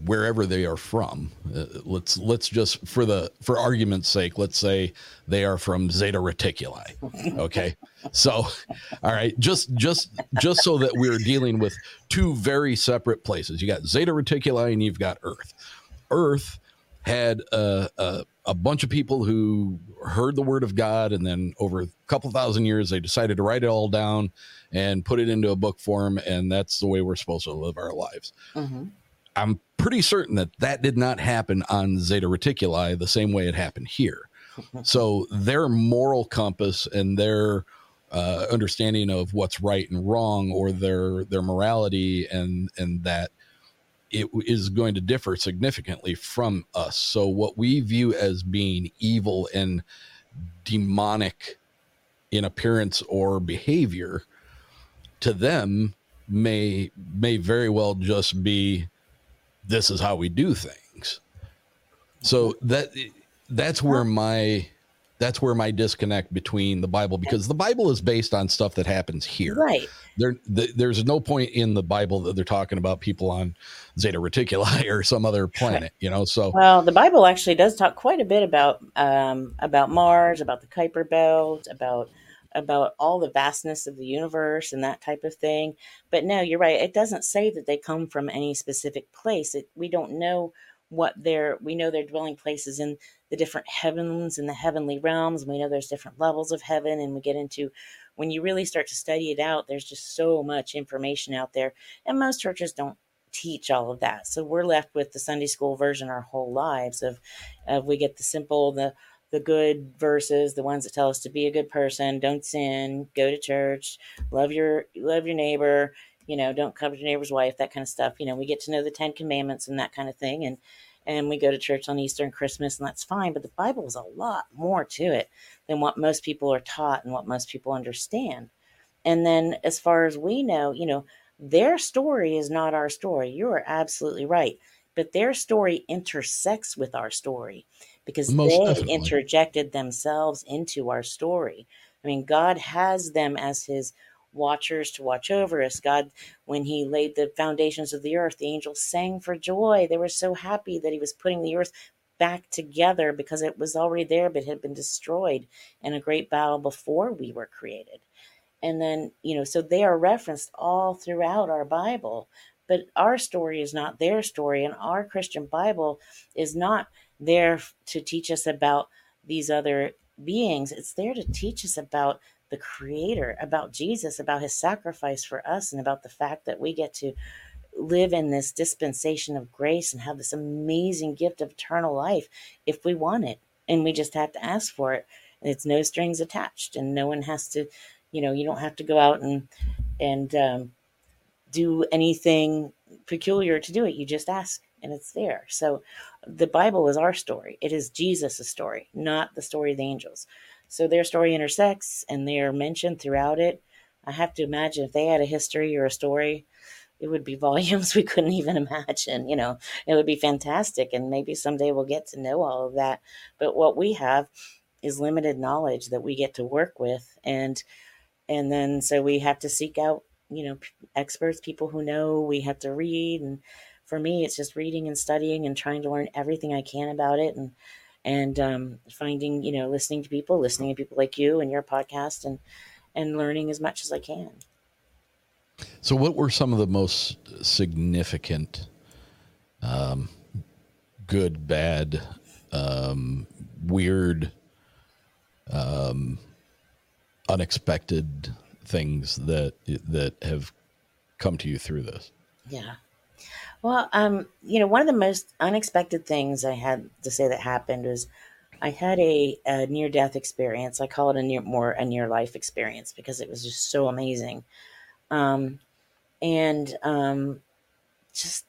wherever they are from. Uh, let's let's just for the for argument's sake, let's say they are from Zeta Reticuli. Okay, so all right, just just just so that we're dealing with two very separate places. You got Zeta Reticuli and you've got Earth. Earth had a, a, a bunch of people who heard the word of God, and then over a couple thousand years, they decided to write it all down and put it into a book form, and that's the way we're supposed to live our lives. Mm-hmm. I'm pretty certain that that did not happen on Zeta Reticuli the same way it happened here. (laughs) so their moral compass and their uh, understanding of what's right and wrong, or their their morality, and and that it is going to differ significantly from us. So what we view as being evil and demonic in appearance or behavior to them may may very well just be this is how we do things. So that that's where my that's where my disconnect between the Bible because the Bible is based on stuff that happens here. Right. There, th- there's no point in the Bible that they're talking about people on Zeta Reticuli (laughs) or some other planet. You know, so Well, the Bible actually does talk quite a bit about um, about Mars, about the Kuiper Belt, about about all the vastness of the universe and that type of thing. But no, you're right. It doesn't say that they come from any specific place. It, we don't know what their we know their dwelling places in the different heavens and the heavenly realms. We know there's different levels of heaven, and we get into when you really start to study it out. There's just so much information out there, and most churches don't teach all of that. So we're left with the Sunday school version our whole lives of, of we get the simple the the good verses, the ones that tell us to be a good person, don't sin, go to church, love your love your neighbor, you know, don't covet your neighbor's wife, that kind of stuff. You know, we get to know the Ten Commandments and that kind of thing, and and we go to church on Easter and Christmas, and that's fine. But the Bible is a lot more to it than what most people are taught and what most people understand. And then, as far as we know, you know, their story is not our story. You are absolutely right. But their story intersects with our story because Most they definitely. interjected themselves into our story. I mean, God has them as his watchers to watch over us. God, when he laid the foundations of the earth, the angels sang for joy. They were so happy that he was putting the earth back together because it was already there but had been destroyed in a great battle before we were created. And then, you know, so they are referenced all throughout our Bible. But our story is not their story, and our Christian Bible is not there to teach us about these other beings. It's there to teach us about the Creator, about Jesus, about His sacrifice for us, and about the fact that we get to live in this dispensation of grace and have this amazing gift of eternal life if we want it. And we just have to ask for it. And it's no strings attached, and no one has to, you know, you don't have to go out and and um, do anything peculiar to do it. You just ask and it's there. So the Bible is our story. It is Jesus' story, not the story of the angels. So their story intersects and they are mentioned throughout it. I have to imagine if they had a history or a story, it would be (laughs) volumes we couldn't even imagine. You know, it would be fantastic. And maybe someday we'll get to know all of that. But what we have is limited knowledge that we get to work with. And and then so we have to seek out you know experts people who know we have to read and for me it's just reading and studying and trying to learn everything i can about it and and um, finding you know listening to people listening to people like you and your podcast and and learning as much as i can So, what were some of the most significant, um, good, bad, um, weird, um, unexpected things that that have come to you through this? Yeah. Well, um, you know, one of the most unexpected things I had to say that happened was I had a, a near death experience. I call it a near more a near life experience because it was just so amazing. Um, and um, just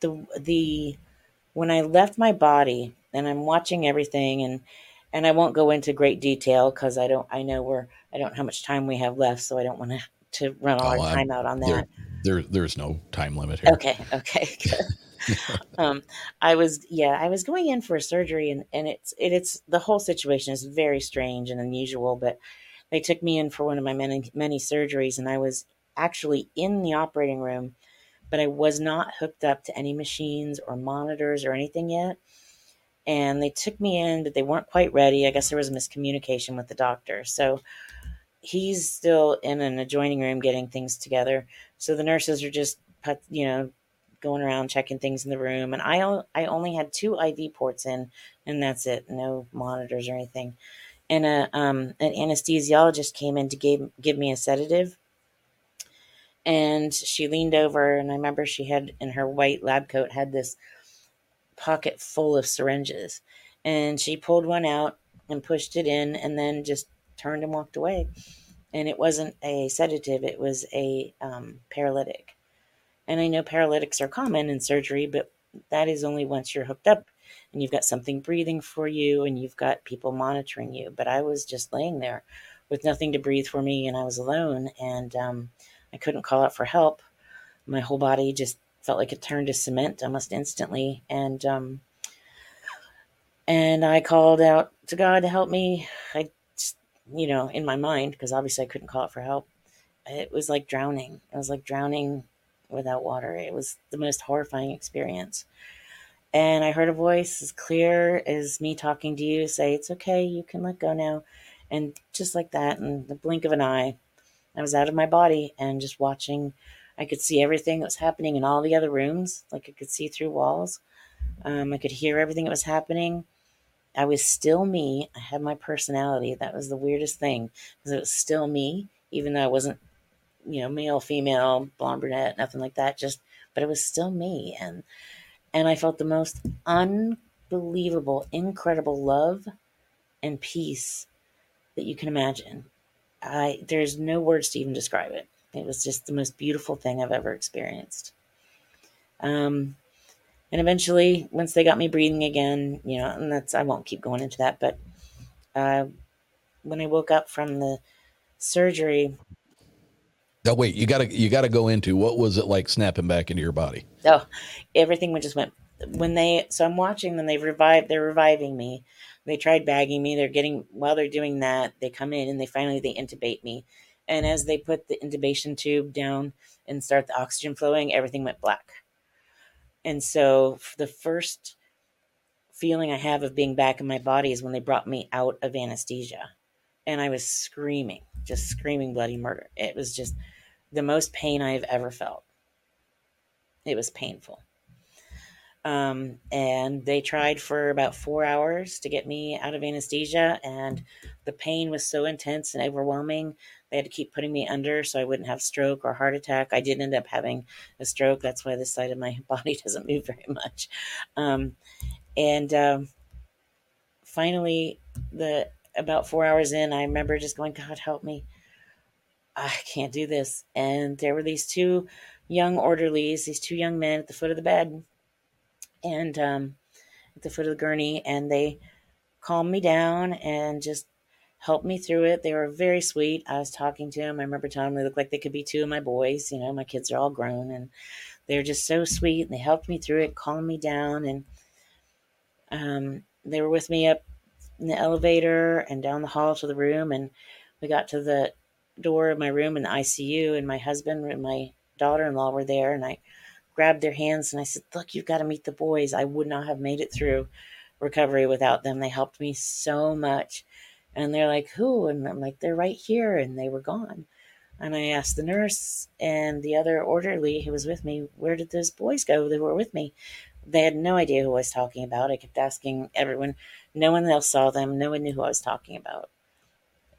the the when I left my body and I'm watching everything and and I won't go into great detail because I don't I know we're I don't know how much time we have left, so I don't want to to run all Oh, our I'm- time out on that. There, there's no time limit here. Okay, okay. (laughs) um, I was yeah, I was going in for a surgery, and and it's it, it's the whole situation is very strange and unusual. But they took me in for one of my many many surgeries, and I was actually in the operating room, but I was not hooked up to any machines or monitors or anything yet. And they took me in, but they weren't quite ready. I guess there was a miscommunication with the doctor. So he's still in an adjoining room getting things together. So the nurses are just, you know, going around checking things in the room, and I, I only had two IV ports in, and that's it. No monitors or anything. And a um, an anesthesiologist came in to give give me a sedative, and she leaned over, and I remember she had in her white lab coat had this pocket full of syringes, and she pulled one out and pushed it in, and then just turned and walked away. And it wasn't a sedative; it was a um, paralytic and I know paralytics are common in surgery, but that is only once you're hooked up and you've got something breathing for you and you've got people monitoring you. But I was just laying there with nothing to breathe for me and I was alone and um, I couldn't call out for help. My whole body just felt like it turned to cement almost instantly. And, um, and I called out to God to help me. I, you know, in my mind, because obviously I couldn't call out for help. It was like drowning. It was like drowning without water. It was the most horrifying experience. And I heard a voice as clear as me talking to you say, It's okay, you can let go now. And just like that, in the blink of an eye, I was out of my body and just watching. I could see everything that was happening in all the other rooms, like I could see through walls. Um, I could hear everything that was happening. I was still me. I had my personality. That was the weirdest thing because it was still me, even though I wasn't you know, male, female, blonde, brunette, nothing like that. Just, but it was still me, and and I felt the most unbelievable, incredible love and peace that you can imagine. I there's no words to even describe it. It was just the most beautiful thing I've ever experienced. Um, and eventually, once they got me breathing again, you know, and that's I won't keep going into that, but uh, when I woke up from the surgery, Oh wait, you gotta you gotta go into what was it like snapping back into your body? Oh, everything just went when they. So I'm watching them. They revive. They're reviving me. They tried bagging me. They're getting while they're doing that. They come in and they finally they intubate me. And as they put the intubation tube down and start the oxygen flowing, everything went black. And so the first feeling I have of being back in my body is when they brought me out of anesthesia. And I was screaming, just screaming bloody murder. It was just the most pain I've ever felt. It was painful. Um, and they tried for about four hours to get me out of anesthesia, and the pain was so intense and overwhelming. They had to keep putting me under so I wouldn't have stroke or heart attack. I did end up having a stroke. That's why this side of my (laughs) body doesn't move very much. Um, and um, finally, the about four hours in, I remember just going, "God help me! I can't do this. And there were these two young orderlies, these two young men at the foot of the bed and um, at the foot of the gurney, and they calmed me down and just helped me through it. They were very sweet. I was talking to them. I remember telling them they looked like they could be two of my boys. You know, my kids are all grown, and they were just so sweet. And they helped me through it, calmed me down, and um, they were with me up in the elevator and down the hall to the room. And we got to the door of my room in the ICU, and my husband and my daughter in law were there. And I grabbed their hands and I said, Look, you've got to meet the boys. I would not have made it through recovery without them. They helped me so much. And they're like, Who? And I'm like, They're right here. And they were gone. And I asked the nurse and the other orderly who was with me, Where did those boys go? They were with me. They had no idea who I was talking about. I kept asking everyone. No one else saw them. No one knew who I was talking about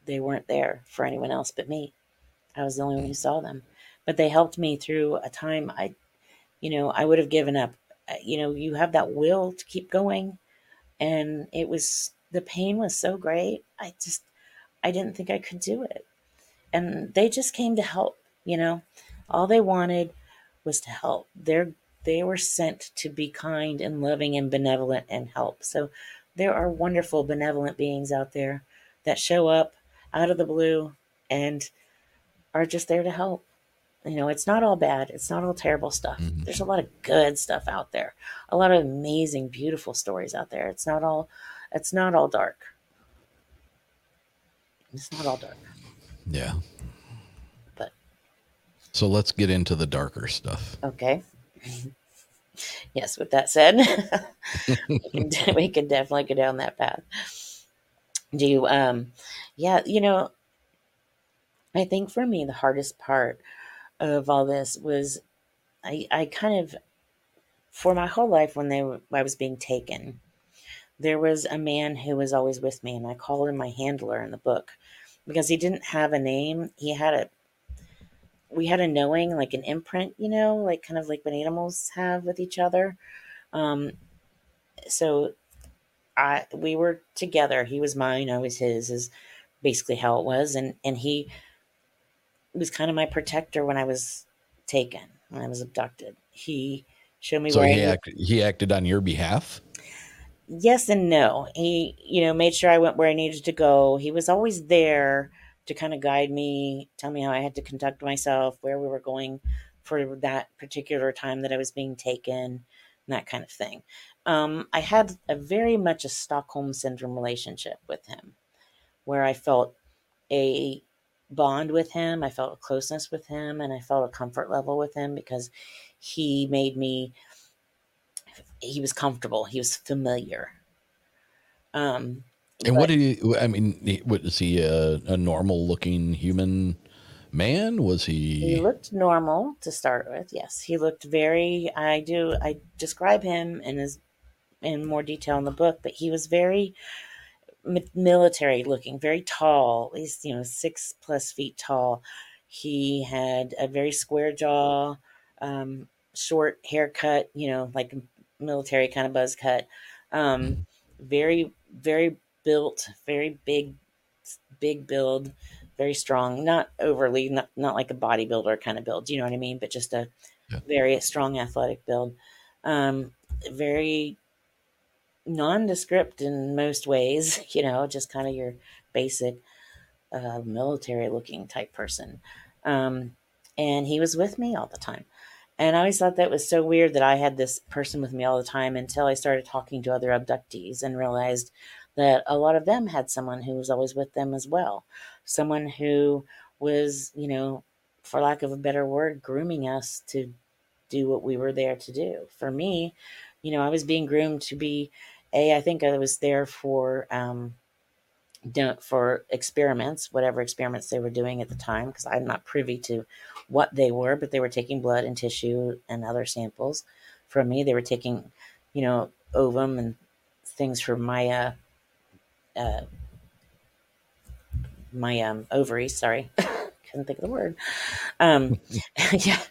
they weren't there for anyone else but me. I was the only one who saw them. But they helped me through a time I, you know, I would have given up. You know, you have that will to keep going. And it was, the pain was so great. I just, I didn't think I could do it. And they just came to help, you know. All they wanted was to help. They're, they were sent to be kind and loving and benevolent and help. So there are wonderful, benevolent beings out there that show up out of the blue and are just there to help. You know, it's not all bad. It's not all terrible stuff. Mm-hmm. There's a lot of good stuff out there. A lot of amazing, beautiful stories out there. It's not all it's not all dark. It's not all dark. Yeah. But so let's get into the darker stuff. Okay. (laughs) yes, with that said, (laughs) we, can, we can definitely go down that path. Do you um yeah, you know, I think for me, the hardest part of all this was I, I kind of for my whole life when they were, I was being taken, there was a man who was always with me, and I call him my handler in the book because he didn't have a name. He had a we had a knowing, like an imprint, you know, like kind of like what animals have with each other. Um, so I we were together. He was mine, I was his. Is basically how it was, and and he was kind of my protector when I was taken, when I was abducted. He showed me. So where he acted, he acted on your behalf. Yes and no. He, you know, made sure I went where I needed to go. He was always there to kind of guide me, tell me how I had to conduct myself, where we were going for that particular time that I was being taken, and that kind of thing. Um, I had a very much a Stockholm syndrome relationship with him, where I felt a bond with him, I felt a closeness with him, and I felt a comfort level with him because he made me he was comfortable he was familiar um And but what did he? I mean, what is he? A, a normal looking human man? Was he he? looked normal to start with yes he looked very i do i describe him in his in more detail in the book but he was very military looking very tall He's you know six plus feet tall he had a very square jaw um short haircut you know like military kind of buzz cut. Um very very built very big big build very strong not overly not, not like a bodybuilder kind of build you know what i mean? But just a Yeah. very strong athletic build. Um very nondescript in most ways (laughs) you know just kind of your basic uh, military looking type person. Um and he was with me all the time and I always thought that was so weird that I had this person with me all the time until I started talking to other abductees and realized that a lot of them had someone who was always with them as well. Someone who was, you know, for lack of a better word, grooming us to do what we were there to do. For me, you know, I was being groomed to be a, I think I was there for, um, don't for experiments, whatever experiments they were doing at the time, because I'm not privy to what they were, but they were taking blood and tissue and other samples from me. They were taking, you know, ovum and things from my uh, uh, my um, ovaries. Sorry, (laughs) couldn't think of the word. Um, (laughs) yeah,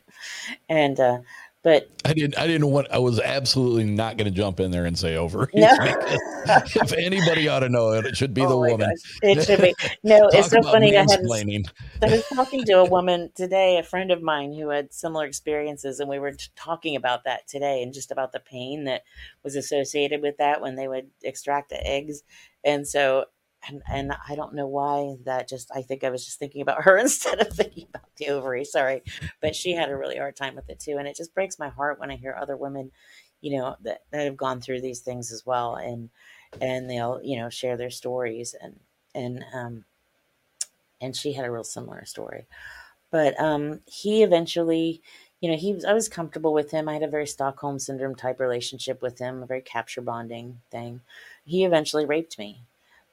and uh, but I didn't. I didn't want. I was absolutely not going to jump in there and say over. (laughs) No. if anybody ought to know it, it should be oh the Oh my woman. gosh, it should be. No, (laughs) it's so funny. I had. I was talking to a woman today, a friend of mine who had similar experiences, and we were talking about that today and just about the pain that was associated with that when they would extract the eggs. And so, and, and I don't know why that just, I think I was just thinking about (laughs) her instead of thinking about the ovary. Sorry. But she had a really hard time with it too. And it just breaks my heart when I hear other women, you know, that, that have gone through these things as well. And, and they'll, you know, share their stories and, and, um, and she had a real similar story. But um, he eventually, you know, he was I was comfortable with him. I had a very Stockholm syndrome type relationship with him, a very capture bonding thing. He eventually raped me.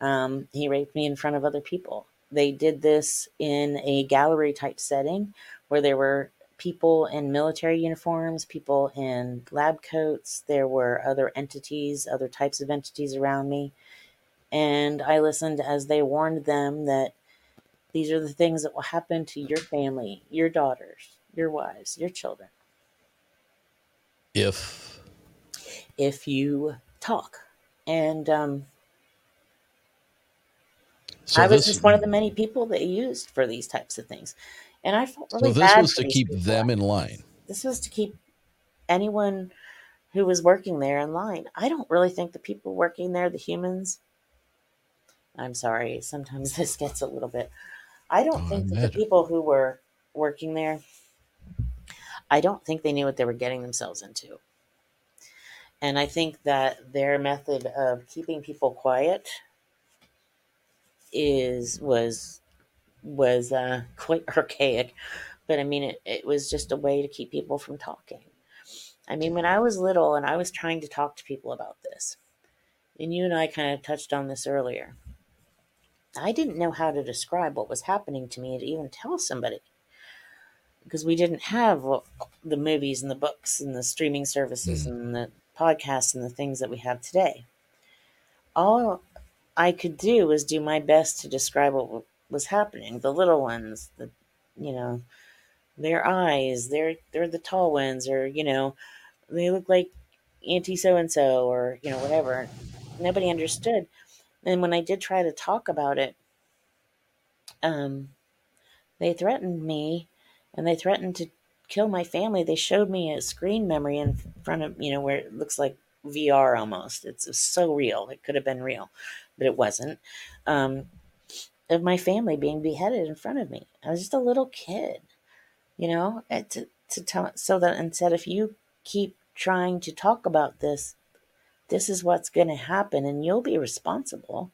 Um, he raped me in front of other people. They did this in a gallery type setting where there were people in military uniforms, people in lab coats. There were other entities, other types of entities around me. And I listened as they warned them that these are the things that will happen to your family, your daughters, your wives, your children If if you talk. And um, so, I was this, just one of the many people that used for these types of things. And I felt so really this bad was to keep people. them in line. This was to keep anyone who was working there in line. I don't really think the people working there, the humans, I'm sorry, sometimes (laughs) this gets a little bit. I don't Oh, think that the people who were working there, I don't think they knew what they were getting themselves into. And I think that their method of keeping people quiet is was was uh, (laughs) quite archaic. But I mean, it, it was just a way to keep people from talking. I mean, when I was little and I was trying to talk to people about this, and you and I kind of touched on this earlier, I didn't know how to describe what was happening to me to even tell somebody. because we didn't have the movies and the books and the streaming services and the podcasts and the things that we have today. All I could do was do my best to describe what was happening. The little ones, the you know, their eyes, they're they're the tall ones, or you know, they look like Auntie so and so, or you know, whatever. Nobody understood. And when I did try to talk about it, um, they threatened me and they threatened to kill my family. They showed me a screen memory in front of, you know, where it looks like VR almost. It's so real. It could have been real, but it wasn't. Um, of my family being beheaded in front of me. I was just a little kid, you know, and to, to tell, so that instead, if you keep trying to talk about this, this is what's going to happen and you'll be responsible.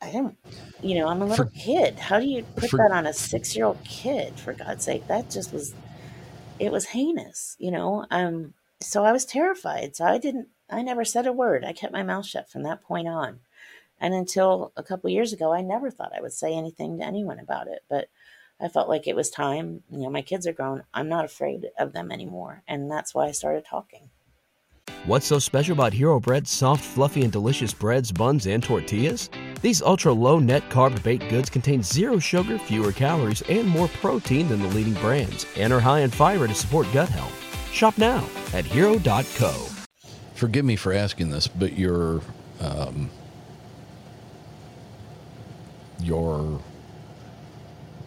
I don't, you know, I'm a little For- kid. How do you put for- that on a six year old kid? For God's sake, that just was, it was heinous, you know. Um, so I was terrified. So I didn't, I never said a word. I kept my mouth shut from that point on. And until a couple years ago, I never thought I would say anything to anyone about it. But I felt like it was time. You know, my kids are grown. I'm not afraid of them anymore. And that's why I started talking. What's so special about Hero Bread's soft, fluffy, and delicious breads, buns, and tortillas? These ultra low net carb baked goods contain zero sugar, fewer calories, and more protein than the leading brands, and are high in fiber to support gut health. Shop now at hero.co. Forgive me for asking this, but your um, your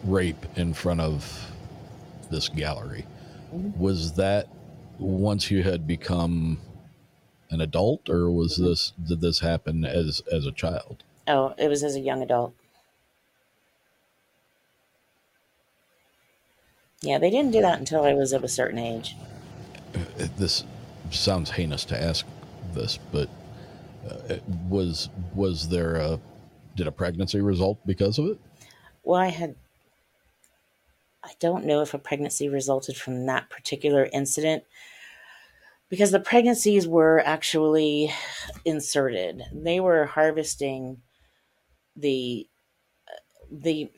rape in front of this gallery was that once you had become an adult, or was this did this happen as as a child? Oh, it was as a young adult. Yeah, they didn't do that until I was of a certain age. Uh, This sounds heinous to ask this, but uh, was was there a did a pregnancy result because of it? Well, I had. I don't know if a pregnancy resulted from that particular incident because the pregnancies were actually inserted. They were harvesting the the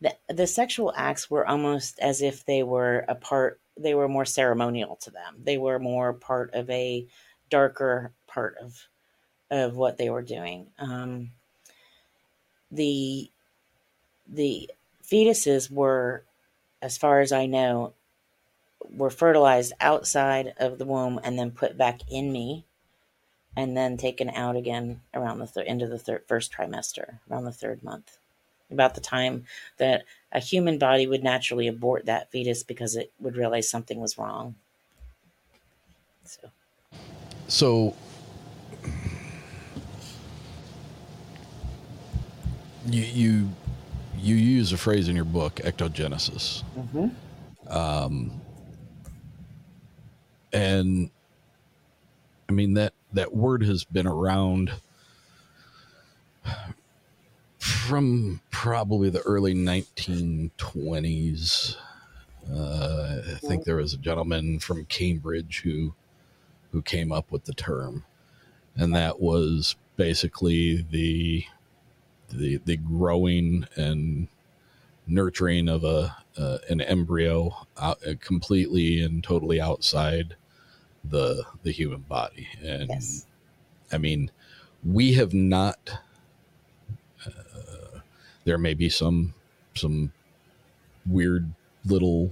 the, the sexual acts were almost as if they were a part they were more ceremonial to them. They were more part of a darker part of of what they were doing. Um, the the fetuses were as far as i know were fertilized outside of the womb and then put back in me and then taken out again around the thir- end of the thir- first trimester around the third month about the time that a human body would naturally abort that fetus because it would realize something was wrong. So, So you you you use a phrase in your book, ectogenesis, um, and I mean that that word has been around from probably the early 1920s. Uh, I think there was a gentleman from Cambridge who who came up with the term, and that was basically the the the growing and nurturing of a uh, an embryo out, uh, completely and totally outside the the human body and yes. I mean, we have not. There may be some some weird little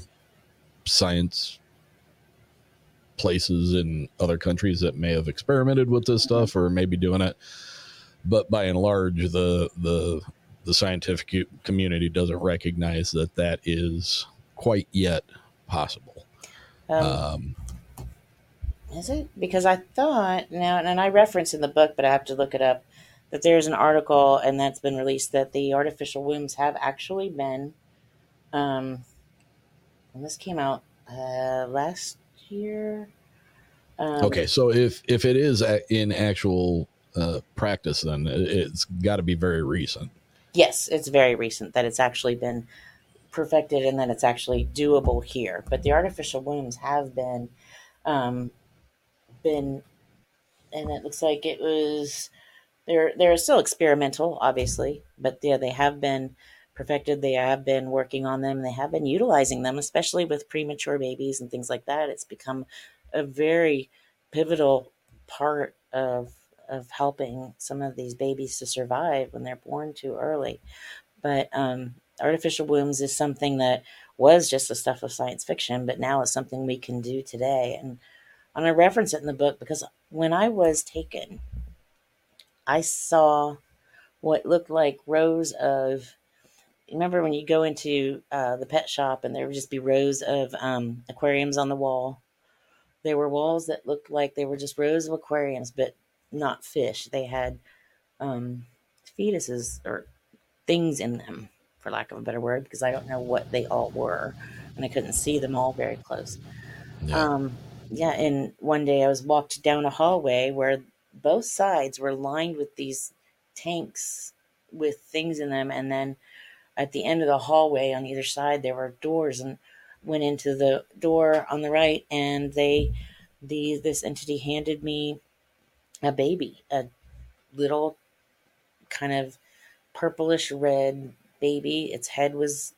science places in other countries that may have experimented with this stuff or maybe doing it, but by and large, the the the scientific community doesn't recognize that that is quite yet possible. Um, Um, is it? Because I thought, now, and I reference in the book, but I have to look it up, that there's an article and that's been released that the artificial wombs have actually been, um, and this came out uh, last year. Um, okay, so if if it is in actual uh, practice, then it- it's got to be very recent. Yes, it's very recent that it's actually been perfected and that it's actually doable here. But the artificial wombs have been, um, been, and it looks like it was they're they're still experimental, obviously, but yeah, they have been perfected. They have been working on them. They have been utilizing them, especially with premature babies and things like that. It's become a very pivotal part of of helping some of these babies to survive when they're born too early. But um, artificial wombs is something that was just the stuff of science fiction, but now it's something we can do today. And, and I reference it in the book because when I was taken, I saw what looked like rows of. Remember when you go into uh, the pet shop and there would just be rows of um, aquariums on the wall? There were walls that looked like they were just rows of aquariums, but not fish. They had um, fetuses or things in them, for lack of a better word, because I don't know what they all were, and I couldn't see them all very close. Yeah. Um, yeah, and one day I was walked down a hallway where both sides were lined with these tanks with things in them, and then at the end of the hallway on either side there were doors, and went into the door on the right, and they the this entity handed me a baby, a little kind of purplish red baby. Its head was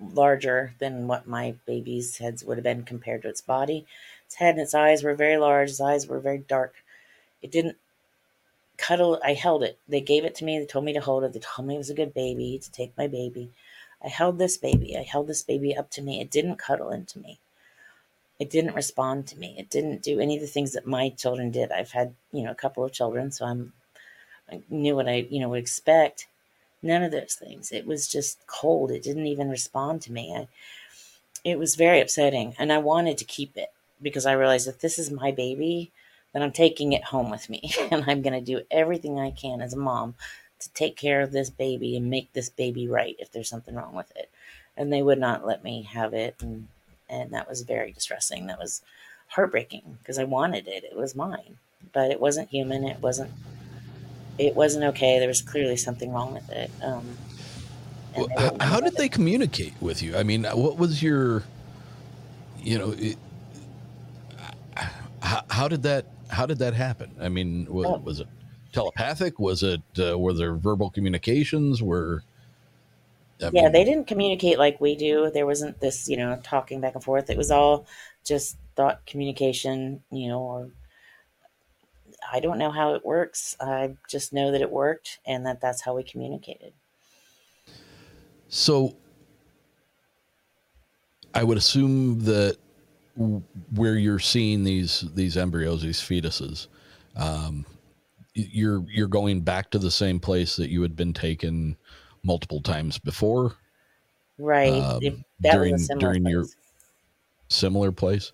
larger than what my baby's heads would have been compared to its body. Its head and its eyes were very large. Its eyes were very dark. It didn't cuddle. I held it. They gave it to me. They told me to hold it. They told me it was a good baby to take my baby. I held this baby. I held this baby up to me. It didn't cuddle into me it didn't respond to me. It didn't do any of the things that my children did. I've had, you know, a couple of children, so I'm I knew what I, you know, would expect. None of those things. It was just cold. It didn't even respond to me. I, it was very upsetting, and I wanted to keep it because I realized that this is my baby, then I'm taking it home with me, (laughs) and I'm going to do everything I can as a mom to take care of this baby and make this baby right if there's something wrong with it. And they would not let me have it, and and that was very distressing. That was heartbreaking because I wanted it. It was mine, but it wasn't human. It wasn't. It wasn't okay. There was clearly something wrong with it. Um, well, how, how did it. they communicate with you? I mean, what was your, you know, it, how, how, did that how did that happen? I mean, was, was it telepathic? Was it uh, were there verbal communications? Were I yeah, mean, they didn't communicate like we do. There wasn't this, you know, talking back and forth. It was all just thought communication, you know, or I don't know how it works. I just know that it worked and that that's how we communicated. So I would assume that where you're seeing these these embryos, these fetuses, um, you're you're going back to the same place that you had been taken multiple times before. Right. Um, during during place. your similar place.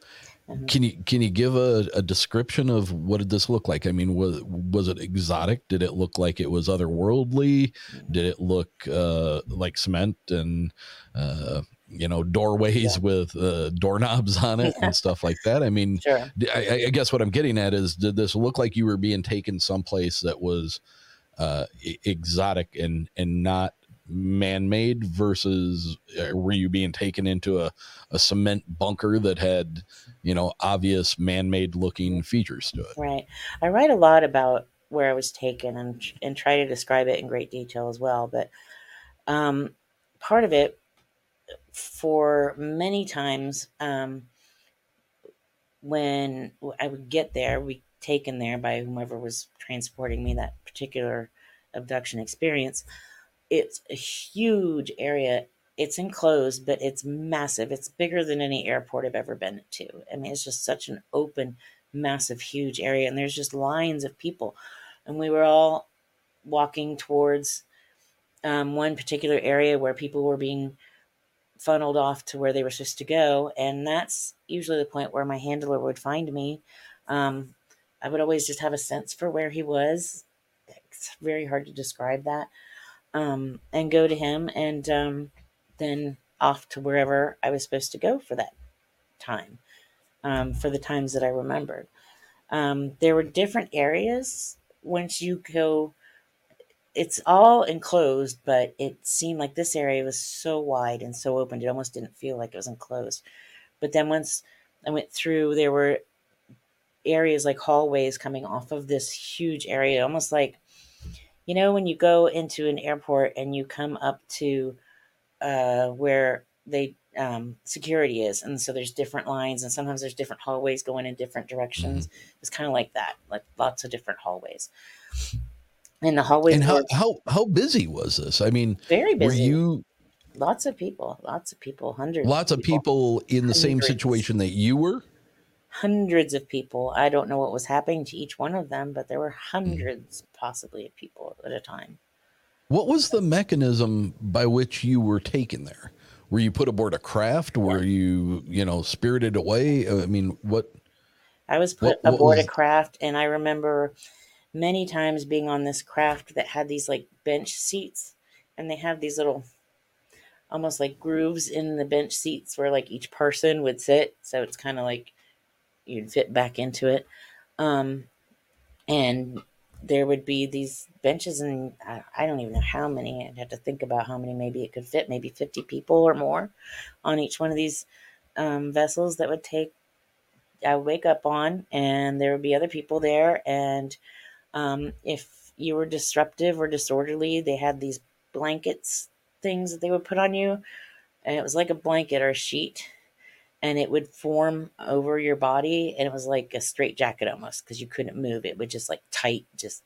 Mm-hmm. Can you can you give a, a description of what did this look like? I mean, was was it exotic? Did it look like it was otherworldly? Did it look uh, like cement and uh, you know doorways yeah. with uh, doorknobs on it and stuff like that? I mean, sure. I, I, guess what I'm getting at is, did this look like you were being taken someplace that was uh, exotic and and not man-made versus uh, were you being taken into a, a cement bunker that had you know obvious man-made looking features to it right i write a lot about where i was taken and and try to describe it in great detail as well but um, part of it for many times um, when i would get there we taken there by whomever was transporting me that particular abduction experience. It's a huge area. It's enclosed, but it's massive. It's bigger than any airport I've ever been to. I mean, it's just such an open, massive, huge area, and there's just lines of people. And we were all walking towards um, one particular area where people were being funneled off to where they were supposed to go. And that's usually the point where my handler would find me. Um, I would always just have a sense for where he was it's very hard to describe that. Um, and go to him, and um, then off to wherever I was supposed to go for that time, um, for the times that I remembered. Um, there were different areas once you go. It's all enclosed, but it seemed like this area was so wide and so open, it almost didn't feel like it was enclosed. But then once I went through, there were areas like hallways coming off of this huge area, almost like you know when you go into an airport and you come up to uh, where they um, security is, and so there's different lines, and sometimes there's different hallways going in different directions. Mm-hmm. It's kind of like that, like lots of different hallways. And the hallways And how, were how how busy was this? I mean, very busy. were you lots of people, lots of people, hundreds, lots of people in the same situation that you were? hundreds of people. I don't know what was happening to each one of them, but there were Mm-hmm. hundreds, possibly, of people at a time. What was the mechanism by which you were taken there? Were you put aboard a craft? Were you, you know, spirited away? I mean, what? I was put What- what aboard was- a craft, and I remember many times being on this craft that had these like bench seats, and they have these little, almost like grooves in the bench seats where like each person would sit. So it's kind of like you'd fit back into it. Um, and there would be these benches, and I, I don't even know how many. I'd have to think about how many maybe it could fit, maybe 50 people or more on each one of these um, vessels that would take I would wake up on, and there would be other people there. And um, if you were disruptive or disorderly, they had these blankets things that they would put on you, and it was like a blanket or a sheet, and it would form over your body, and it was like a straight jacket almost because you couldn't move. It would just like tight, just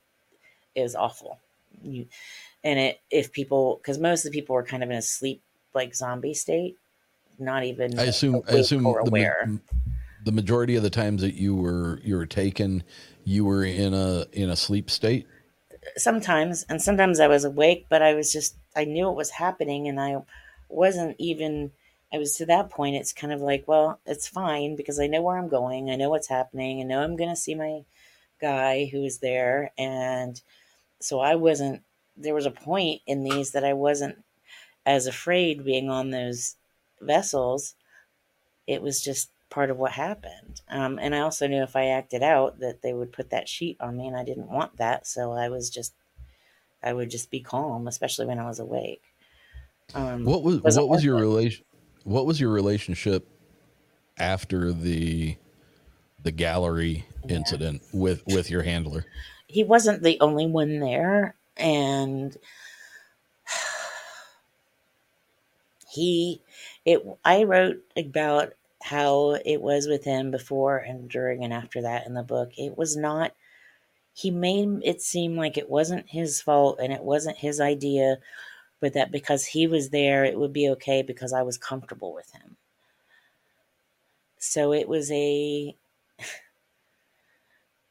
it was awful. You and it if people because most of the people were kind of in a sleep like zombie state, not even I assume. I assume the. The majority of the times that you were you were taken, you were in a in a sleep state. sometimes and sometimes i was awake but i was just i knew it was happening and i wasn't even i was to that point it's kind of like well it's fine because i know where i'm going i know what's happening i know i'm going to see my guy who is there and so i wasn't there was a point in these that i wasn't as afraid being on those vessels it was just part of what happened. Um, and I also knew if I acted out that they would put that sheet on me, and I didn't want that. So I was just, I would just be calm, especially when I was awake. Um, What was what was your it. relation? What was your relationship after the the gallery incident with with your handler? He wasn't the only one there, and (sighs) he, it. I wrote about how it was with him before and during and after that in the book. It was not. He made it seem like it wasn't his fault and it wasn't his idea, but that because he was there, it would be okay because I was comfortable with him. So it was a. (laughs)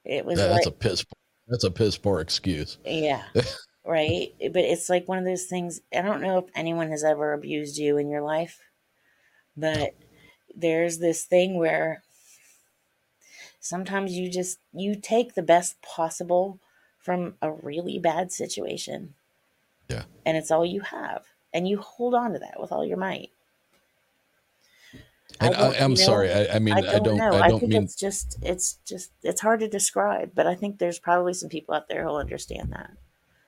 It was that's like, a piss. That's a piss poor excuse. yeah. (laughs) right. But it's like one of those things. I don't know if anyone has ever abused you in your life, but there's this thing where sometimes you just you take the best possible from a really bad situation. Yeah. And it's all you have. And you hold on to that with all your might. And don't- I, I'm know, sorry. I, I mean, I don't. know. I don't think mean. it's just it's just it's hard to describe, but I think there's probably some people out there who'll understand that.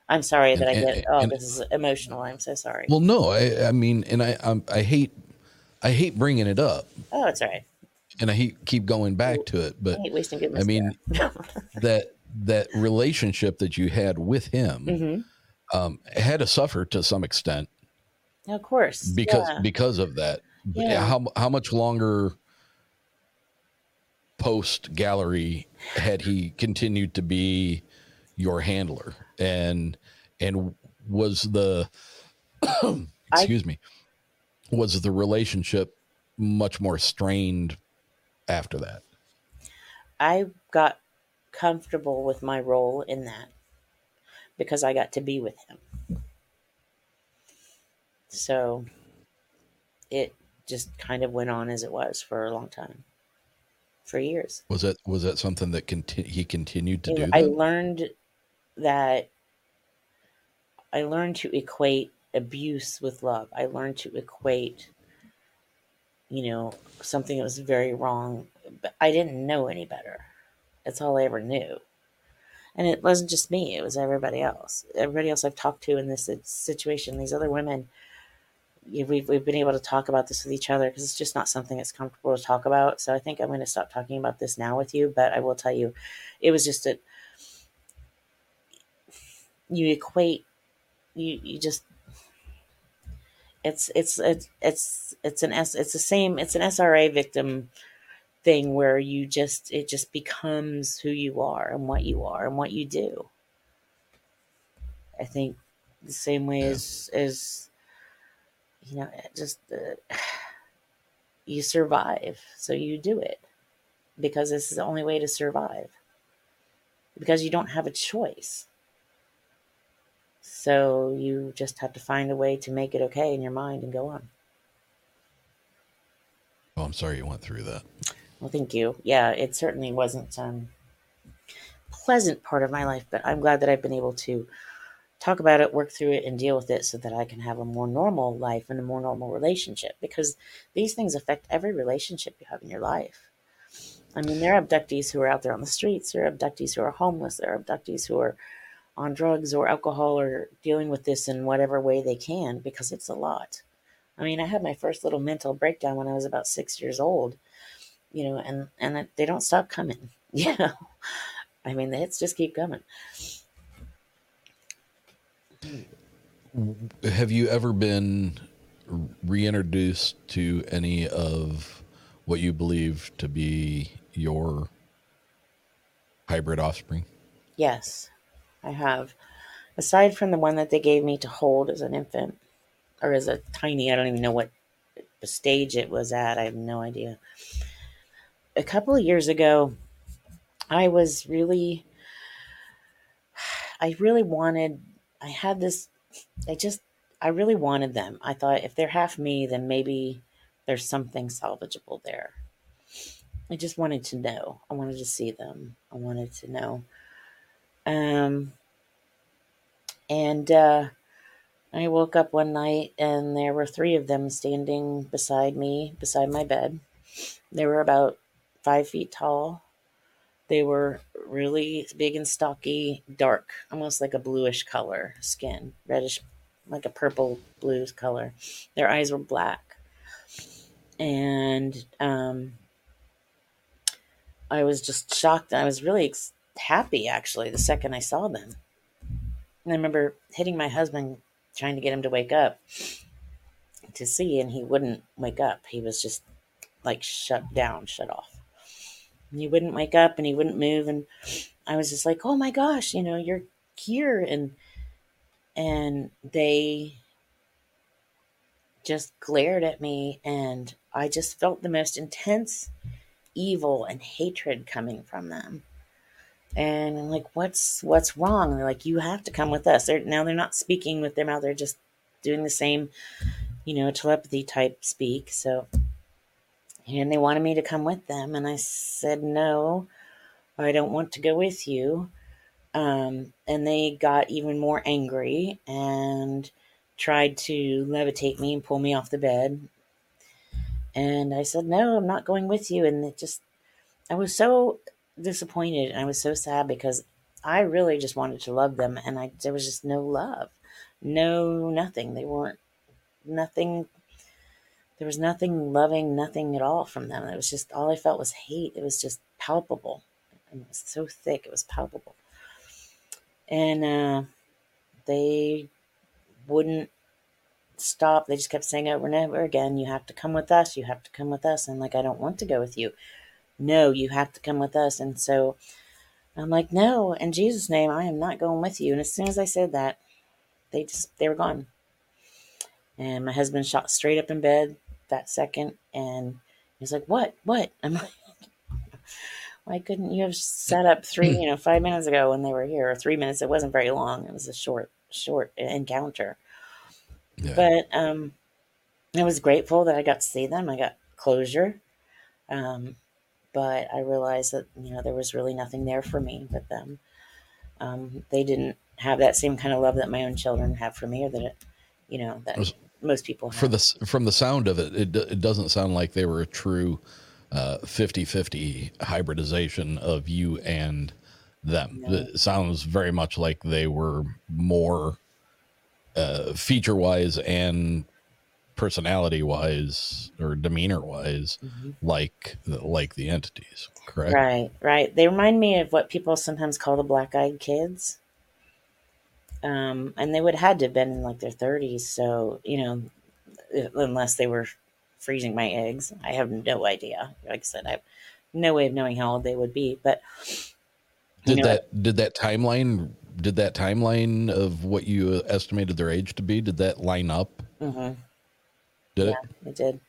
I'm sorry that I get and- oh and- this is emotional. I'm so sorry. Well, no. I. I mean, and I. I'm, I hate. I hate bringing it up, oh, it's all right. and I hate, keep going back to it. But I hate wasting good I mean, (laughs) that that relationship that you had with him hmm um, had to suffer to some extent Of course. because yeah. because of that. Yeah. How how much longer post gallery had he continued to be your handler and and was the (coughs) excuse me was the relationship much more strained after that? I got comfortable with my role in that because I got to be with him. So it just kind of went on as it was for a long time, for years. Was that was that something that conti- he continued to do? I learned that I learned to equate abuse with love. I learned to equate, you know, something that was very wrong. But I didn't know any better. That's all I ever knew. And it wasn't just me, it was everybody else. Everybody else I've talked to in this situation, these other women, we've, we've been able to talk about this with each other because it's just not something that's comfortable to talk about. So I think I'm going to stop talking about this now with you. But I will tell you, it was just that you equate you you just it's it's it's it's it's an S it's the same it's an SRA victim thing where you just it just becomes who you are and what you are and what you do. I think the same way as as you know just uh, (sighs) you survive so you do it because this is the only way to survive. Because you don't have a choice so you just have to find a way to make it okay in your mind and go on Oh, I'm sorry you went through that. well thank you yeah it certainly wasn't um pleasant part of my life but i'm glad that i've been able to talk about it, work through it, and deal with it so that I can have a more normal life and a more normal relationship because these things affect every relationship you have in your life. I mean, there are abductees who are out there on the streets, there are abductees who are homeless, there are abductees who are on drugs or alcohol or dealing with this in whatever way they can because it's a lot. I mean, I had my first little mental breakdown when I was about six years old, you know, and, and they don't stop coming, (laughs) you know. I mean, the hits just keep coming. Have you ever been reintroduced to any of what you believe to be your hybrid offspring? Yes, I have. Aside from the one that they gave me to hold as an infant, or as a tiny, I don't even know what stage it was at. I have no idea. A couple of years ago, I was really, I really wanted, I had this, I just, I really wanted them. I thought if they're half me, then maybe there's something salvageable there. I just wanted to know. I wanted to see them. I wanted to know. Um, and uh, I woke up one night and there were three of them standing beside me, beside my bed. They were about five feet tall. They were really big and stocky, dark, almost like a bluish color skin, reddish, like a purple blues color. Their eyes were black. And um, I was just shocked. I was really happy, actually, the second I saw them. And I remember hitting my husband, trying to get him to wake up to see, and he wouldn't wake up. He was just like shut down, shut off. And he wouldn't wake up and he wouldn't move. And I was just like, oh my gosh, you know, you're here. And, and they just glared at me. And I just felt the most intense evil and hatred coming from them. And I'm like, what's what's wrong? And they're like, you have to come with us. They're now they're not speaking with their mouth, they're just doing the same, you know, telepathy type speak. So and they wanted me to come with them and I said no, I don't want to go with you. Um, and they got even more angry and tried to levitate me and pull me off the bed. And I said, No, I'm not going with you. And it just, I was so disappointed and I was so sad because I really just wanted to love them and I there was just no love. No nothing. They weren't nothing there was nothing loving, nothing at all from them. It was just all I felt was hate. It was just palpable. And it was so thick, it was palpable. And uh, they wouldn't stop. They just kept saying over and over again, You have to come with us. You have to come with us. And like, I don't want to go with you. No, you have to come with us. And so I'm like, No, in Jesus' name, I am not going with you. And as soon as I said that, they just, they were gone. And my husband shot straight up in bed that second. And he's like, What? What? (laughs) I'm like, Why couldn't you have set up three, you know, five minutes ago when they were here, or three minutes? It wasn't very long. It was a short, short encounter. Yeah. But um, I was grateful that I got to see them. I got closure. Um, but I realized that, you know, there was really nothing there for me with them. Um, they didn't have that same kind of love that my own children have for me, or that, it, you know, that Was- most people have. For the from the sound of it, it, it doesn't sound like they were a true uh, 50-50 hybridization of you and them. No. It sounds very much like they were more uh, feature wise and personality wise or demeanor wise like like the entities. Correct. Right, right. They remind me of what people sometimes call the black eyed kids. Um, and they would have had to have been in like their 30s. So, you know, unless they were freezing my eggs, I have no idea. Like I said, I have no way of knowing how old they would be. But did know, that did that timeline did that timeline of what you estimated their age to be did that line up? Mm-hmm. Did yeah, it? It did.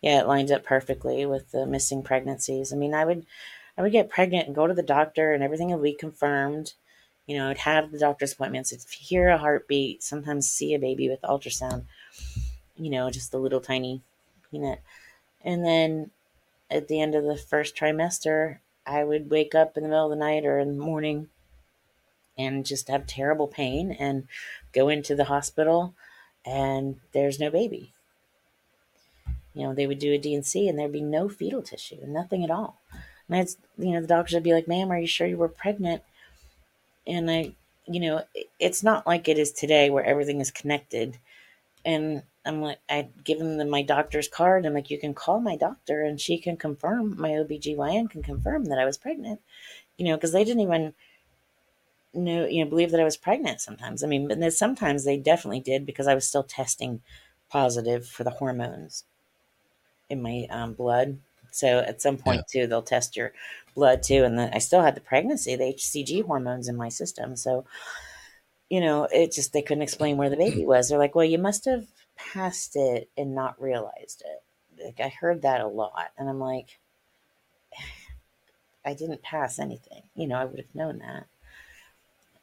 Yeah, it lined up perfectly with the missing pregnancies. I mean, I would I would get pregnant and go to the doctor, and everything would be confirmed. You know, I'd have the doctor's appointments. You hear a heartbeat, sometimes see a baby with ultrasound. You know, just a little tiny peanut, and then at the end of the first trimester, I would wake up in the middle of the night or in the morning and just have terrible pain and go into the hospital and there's no baby. You know, they would do a D&C and there'd be no fetal tissue, nothing at all. And I'd, you know, the doctors would be like, ma'am, are you sure you were pregnant? And I, you know, it's not like it is today where everything is connected. And I'm like, I give them the, my doctor's card. I'm like, you can call my doctor and she can confirm, my OBGYN can confirm that I was pregnant, you know, because they didn't even know, you know, believe that I was pregnant sometimes. I mean, but sometimes they definitely did because I was still testing positive for the hormones in my um, blood. So at some point yeah. too, they'll test your blood too. And then I still had the pregnancy, the HCG hormones in my system. So, you know, it just, they couldn't explain where the baby was. They're like, well, you must have passed it and not realized it. Like I heard that a lot, and I'm like, I didn't pass anything. You know, I would have known that.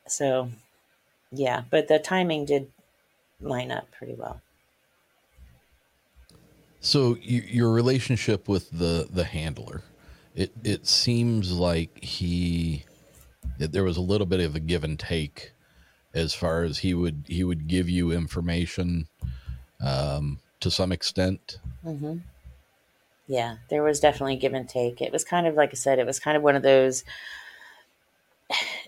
So, yeah, but the timing did line up pretty well. So you, your relationship with the the handler, it it seems like he there was a little bit of a give and take as far as he would he would give you information um, to some extent. Mm-hmm. Yeah, there was definitely give and take. It was kind of like I said, it was kind of one of those.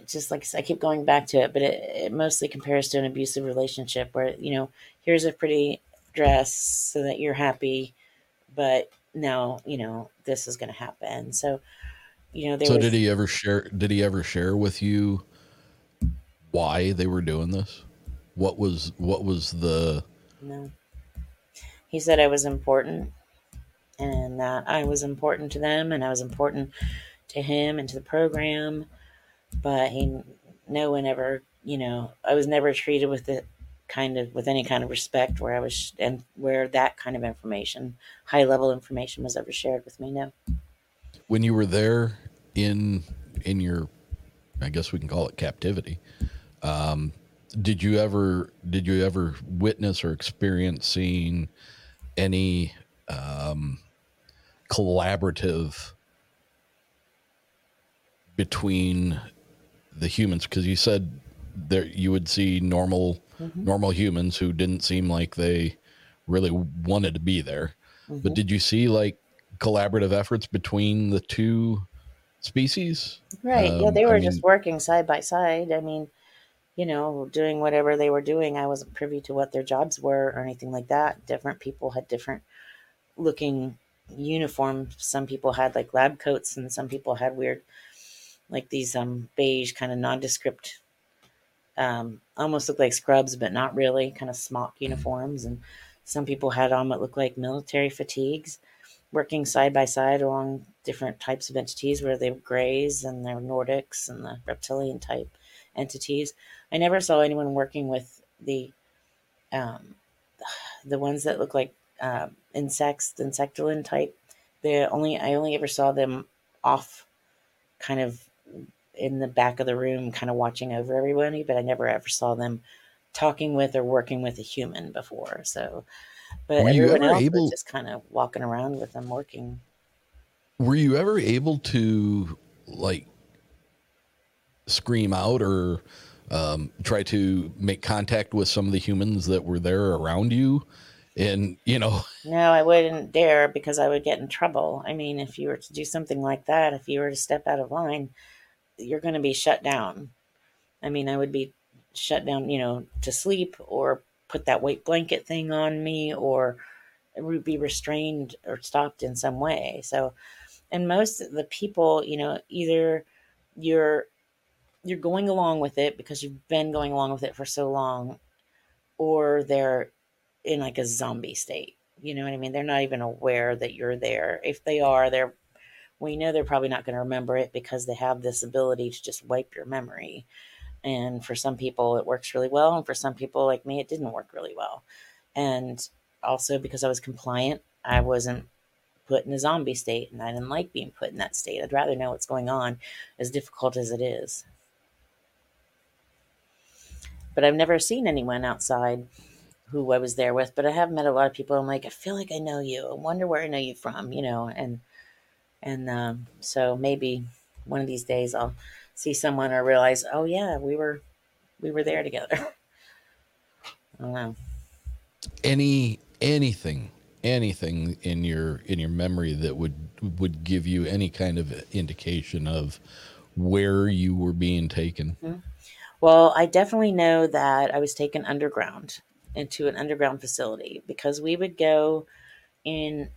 Just like I keep going back to it, but it, it mostly compares to an abusive relationship where you know here's a pretty dress so that you're happy, but now you know this is going to happen. So you know. so was, did he ever share? Did he ever share with you why they were doing this? What was what was the? No. He said I was important and that I was important to them and I was important to him and to the program. But he, no one ever, you know, I was never treated with it kind of with any kind of respect where I was and where that kind of information, high level information was ever shared with me. No. When you were there in, in your, I guess we can call it captivity. Um, did you ever, did you ever witness or experience seeing any um, collaborative between the humans because you said there you would see normal mm-hmm. normal humans who didn't seem like they really wanted to be there mm-hmm. but did you see like collaborative efforts between the two species right um, yeah they were I just mean, working side by side i mean you know, doing whatever they were doing. I wasn't privy to what their jobs were or anything like that. Different people had different looking uniforms. Some people had like lab coats and some people had weird like these um beige kind of nondescript um almost look like scrubs but not really kind of smock uniforms and some people had on what looked like military fatigues working side by side along different types of entities where they were grays and they're nordics and the reptilian type entities I never saw anyone working with the um, the ones that look like uh, insects, the insectoid type. The only I only ever saw them off, kind of in the back of the room, kind of watching over everybody. But I never ever saw them talking with or working with a human before. So, but were everyone else able, was just kind of walking around with them working. Were you ever able to like scream out or um, try to make contact with some of the humans that were there around you and you know (laughs) no i wouldn't dare because i would get in trouble i mean if you were to do something like that if you were to step out of line you're going to be shut down i mean i would be shut down you know to sleep or put that weight blanket thing on me or be restrained or stopped in some way so and most of the people you know either you're you're going along with it because you've been going along with it for so long, or they're in like a zombie state. You know what I mean? They're not even aware that you're there. If they are, they're we know they're probably not going to remember it because they have this ability to just wipe your memory. And for some people, it works really well. And for some people, like me, it didn't work really well. And also because I was compliant, I wasn't put in a zombie state and I didn't like being put in that state. I'd rather know what's going on, as difficult as it is. But I've never seen anyone outside who I was there with, but I have met a lot of people. I'm like, I feel like I know you. I wonder where I know you from, you know, and and um, so maybe one of these days I'll see someone or realize, oh yeah, we were we were there together. (laughs) I don't know. Any anything anything in your in your memory that would would give you any kind of indication of where you were being taken? Mm-hmm. Well, I definitely know that I was taken underground into an underground facility because we would go in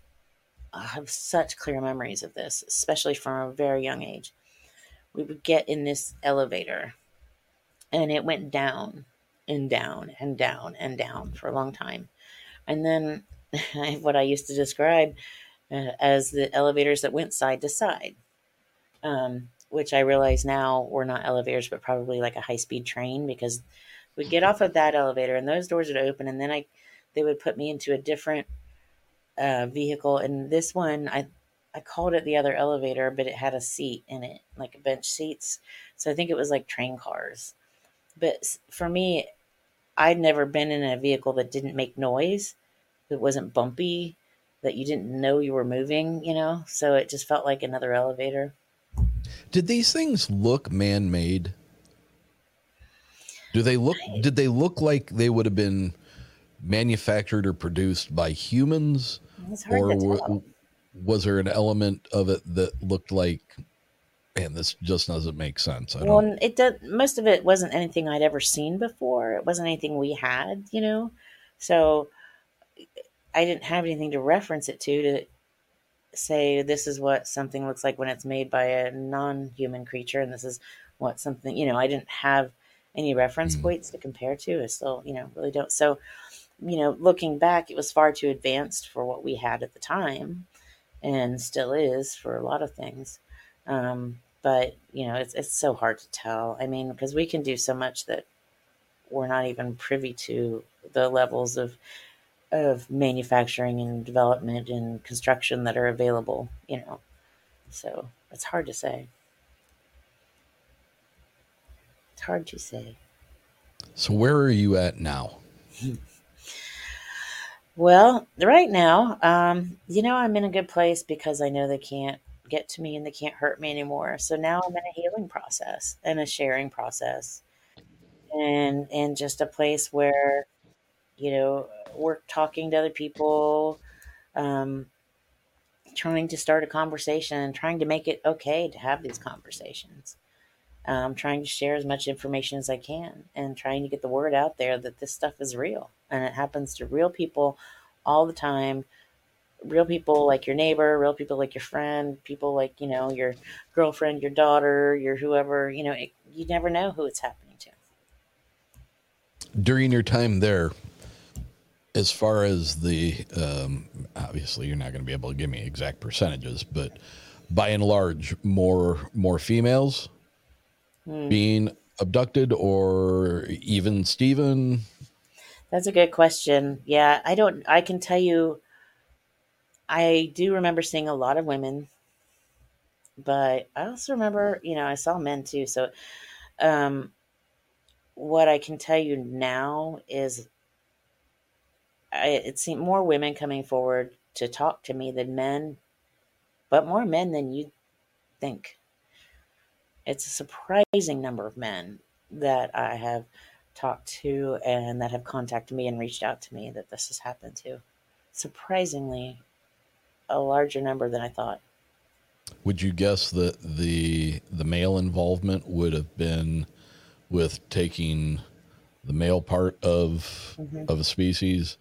I have such clear memories of this, especially from a very young age. We would get in this elevator and it went down and down and down and down for a long time. And then (laughs) what I used to describe uh, as the elevators that went side to side, um, which I realize now were not elevators, but probably like a high speed train because we'd get off of that elevator and those doors would open and then I they would put me into a different uh, vehicle, and this one I I called it the other elevator, but it had a seat in it, like bench seats. So I think it was like train cars. But for me, I'd never been in a vehicle that didn't make noise, that wasn't bumpy, that you didn't know you were moving, you know? So it just felt like another elevator. Did these things look man made? Do they look did they look like they would have been manufactured or produced by humans, or w- was there an element of it that looked like, man, this just doesn't make sense? I well, it did. Most of it wasn't anything I'd ever seen before. It wasn't anything we had, you know. So I didn't have anything to reference it to to say this is what something looks like when it's made by a non-human creature, and this is what something you know. I didn't have any reference mm. points to compare to. I still, you know, really don't. So you know, looking back, it was far too advanced for what we had at the time, and still is for a lot of things. Um, but you know, it's it's so hard to tell. I mean, because we can do so much that we're not even privy to the levels of of manufacturing and development and construction that are available. You know, so it's hard to say. It's hard to say. So where are you at now? (laughs) Well, right now, um, you know, I'm in a good place because I know they can't get to me and they can't hurt me anymore. So now I'm in a healing process and a sharing process, and and just a place where, you know, we're talking to other people, um, trying to start a conversation, trying to make it okay to have these conversations. Um, trying to share as much information as I can and trying to get the word out there that this stuff is real and it happens to real people all the time. Real people like your neighbor, real people like your friend, people like, you know, your girlfriend, your daughter, your whoever, you know, it, you never know who it's happening to. During your time there, as far as the, um, obviously you're not going to be able to give me exact percentages, but by and large, more more females hmm. being abducted, or even Stephen? That's a good question. Yeah, I don't. I can tell you, I do remember seeing a lot of women, but I also remember, you know, I saw men too. So, um, what I can tell you now is, I, it seemed more women coming forward to talk to me than men, but more men than you think it's a surprising number of men that I have talked to and that have contacted me and reached out to me that this has happened to. Surprisingly, a larger number than I thought. Would you guess that the the male involvement would have been with taking the male part of mm-hmm. of a species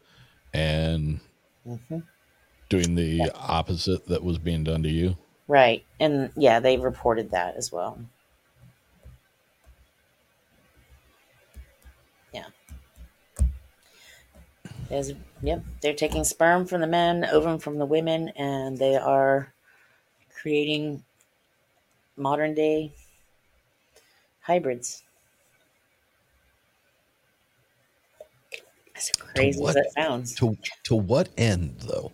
and mm-hmm. doing the yeah. opposite that was being done to you? Right. And yeah, they reported that as well. Yeah. There's, yep. They're taking sperm from the men, ovum from the women, and they are creating modern day hybrids. As crazy what, as that sounds. To, to what end, though?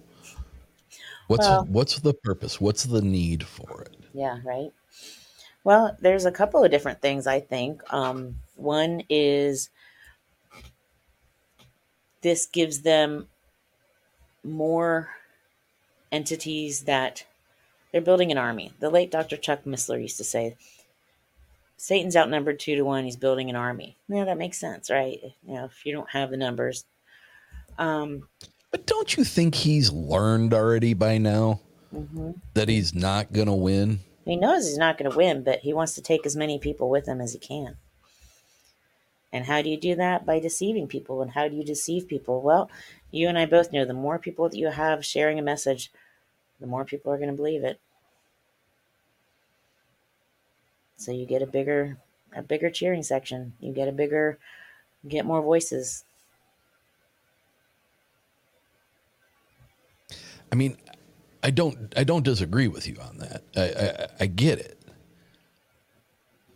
What's Well- what's the purpose? What's the need for it? Yeah, right. Well, there's a couple of different things I think. Um, one is this gives them more entities that they're building an army. The late Dr. Chuck Missler used to say, Satan's outnumbered two to one. He's building an army. Yeah, that makes sense, right? You know, if you don't have the numbers. Um, But don't you think he's learned already by now mhm. that he's not going to win? He knows he's not going to win, but he wants to take as many people with him as he can. And how do you do that? By deceiving people. And how do you deceive people? Well, you and I both know the more people that you have sharing a message, the more people are going to believe it. So you get a bigger a bigger cheering section. You get a bigger get more voices. I mean, I don't I don't disagree with you on that. I I, I get it,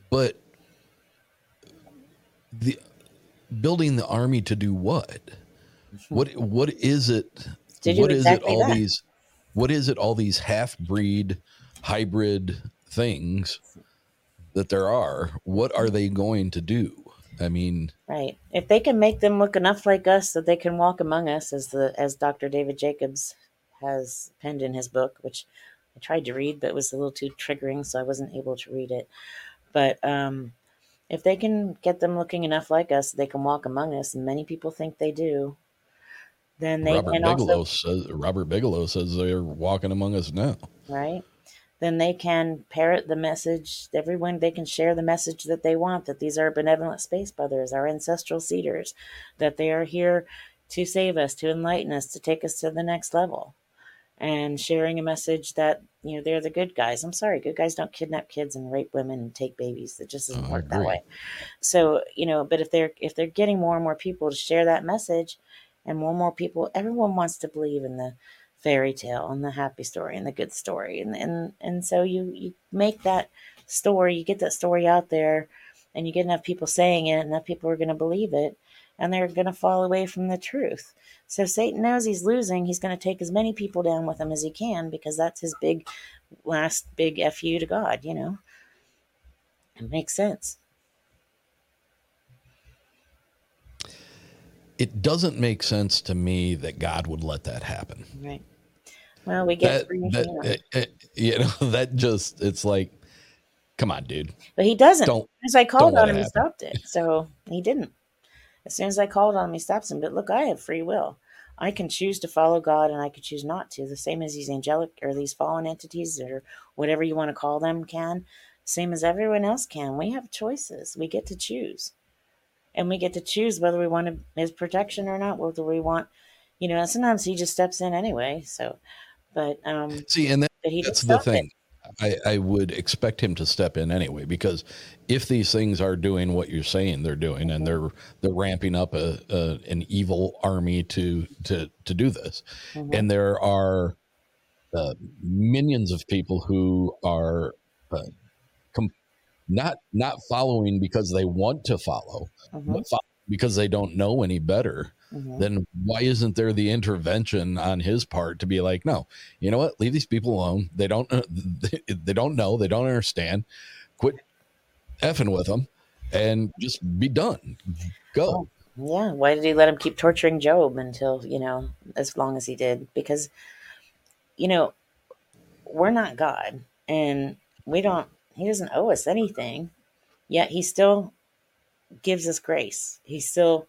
but the building the army to do what? What what is it? What is exactly it? All that. these what is it? All these half breed hybrid things that there are. What are they going to do? I mean, Right. If they can make them look enough like us that they can walk among us, as the as Dr. David Jacobs has penned in his book, which I tried to read, but it was a little too triggering, so I wasn't able to read it. But um, if they can get them looking enough like us, they can walk among us, and many people think they do. Then they Robert can Bigelow also says Robert Bigelow says they're walking among us now. right? Then they can parrot the message. Everyone they can share the message that they want. That these are benevolent space brothers, our ancestral cedars, that they are here to save us, to enlighten us, to take us to the next level, and sharing a message that you know they're the good guys. I'm sorry, good guys don't kidnap kids and rape women and take babies. It just doesn't Oh, work that way. So you know, but if they're if they're getting more and more people to share that message, and more and more people, everyone wants to believe in the fairy tale and the happy story and the good story and and and so you you make that story you get that story out there and you get enough people saying it enough people are going to believe it and they're going to fall away from the truth so satan knows he's losing he's going to take as many people down with him as he can because that's his big last big fu to god you know it makes sense It doesn't make sense to me that God would let that happen. right well we get That, that you know. eh, eh, you know (laughs) that just it's like, come on, dude. But he doesn't. Don't- as I called on him, he stopped it. So he didn't. As soon as I called on him, he stops him. But look, I have free will. I can choose to follow God and I can choose not to. The same as these angelic or these fallen entities or whatever you want to call them can. Same as everyone else can. We have choices. We get to choose. And we get to choose whether we want his protection or not, whether we want, you know, sometimes he just steps in anyway. So, but, um, See, and that, but he that's the thing. it. I, I would expect him to step in anyway because if these things are doing what you're saying they're doing and they're they're ramping up a, a an evil army to to to do this, Mhm. and there are uh, millions of people who are uh, com- not not following because they want to follow, Mhm. but because they don't know any better. Mhm. Then why isn't there the intervention on his part to be like, no, you know what? Leave these people alone. They don't uh, (laughs) they, they don't know. They don't understand. Quit effing with them and just be done. Go. Yeah, why did he let him keep torturing Job until, you know, as long as he did? Because, you know, we're not God and we don't, he doesn't owe us anything, yet he still gives us grace. He still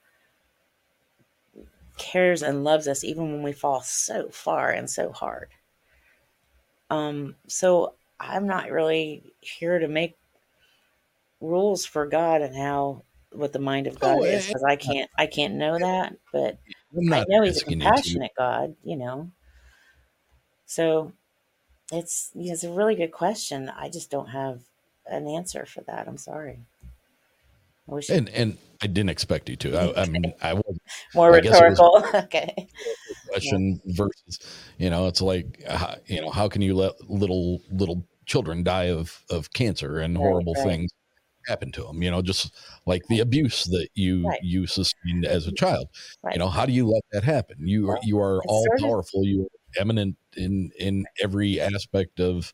cares and loves us even when we fall so far and so hard. Um, so I'm not really here to make rules for God and how what the mind of God Oh, is because I can't I can't know that, but I know he's a asking you to. compassionate God, you know. So it's it's a really good question. I just don't have an answer for that. I'm sorry. Wish And and I didn't expect you to. I, I mean, I was (laughs) More I rhetorical. (laughs) okay. question versus you know it's like uh, you know how can you let little little children die of of cancer and Right, horrible right. things happen to them you know just like the abuse that you Right. you sustained as a child you know how do you let that happen you are you are it's all sort of- powerful you are eminent in in every aspect of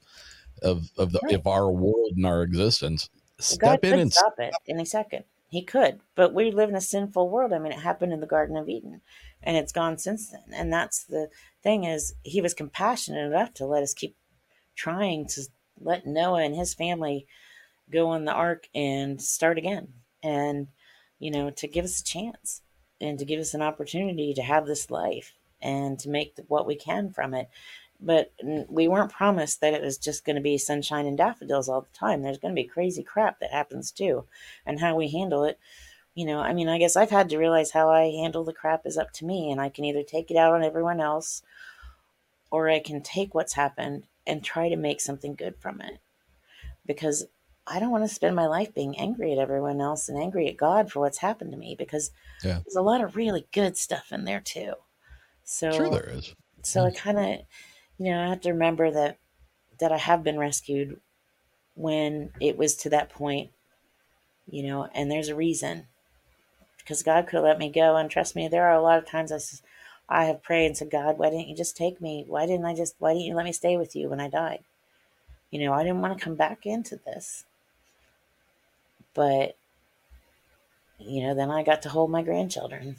of of the of our world and our existence step in could and stop it any second. He could, but we live in a sinful world. I mean, it happened in the Garden of Eden, and it's gone since then. And that's the thing is, he was compassionate enough to let us keep trying to let Noah and his family go on the ark and start again, and you know, to give us a chance and to give us an opportunity to have this life and to make what we can from it but we weren't promised that it was just going to be sunshine and daffodils all the time. There's going to be crazy crap that happens too, and how we handle it. You know, I mean, I guess I've had to realize how I handle the crap is up to me, and I can either take it out on everyone else, or I can take what's happened and try to make something good from it. Because I don't want to spend my life being angry at everyone else and angry at God for what's happened to me. Because Yeah. there's a lot of really good stuff in there too. So sure there is so I kind of, you know, I have to remember that that I have been rescued when it was to that point, you know, and there's a reason because God could have let me go. And trust me, there are a lot of times I, I have prayed and said, God, why didn't you just take me? Why didn't I just? Why didn't you let me stay with you when I died? You know, I didn't want to come back into this, but you know, then I got to hold my grandchildren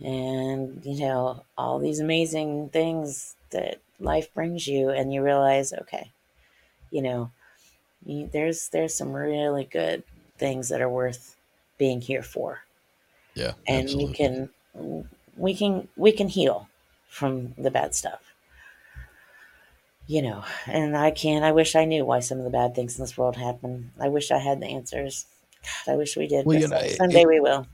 and you know all these amazing things that life brings you and you realize okay you know you, there's there's some really good things that are worth being here for. Yeah and absolutely. we can we can we can heal from the bad stuff. You know and i can i wish i knew why some of the bad things in this world happen. I wish i had the answers. God i wish we did Well, you know, some- it- we will.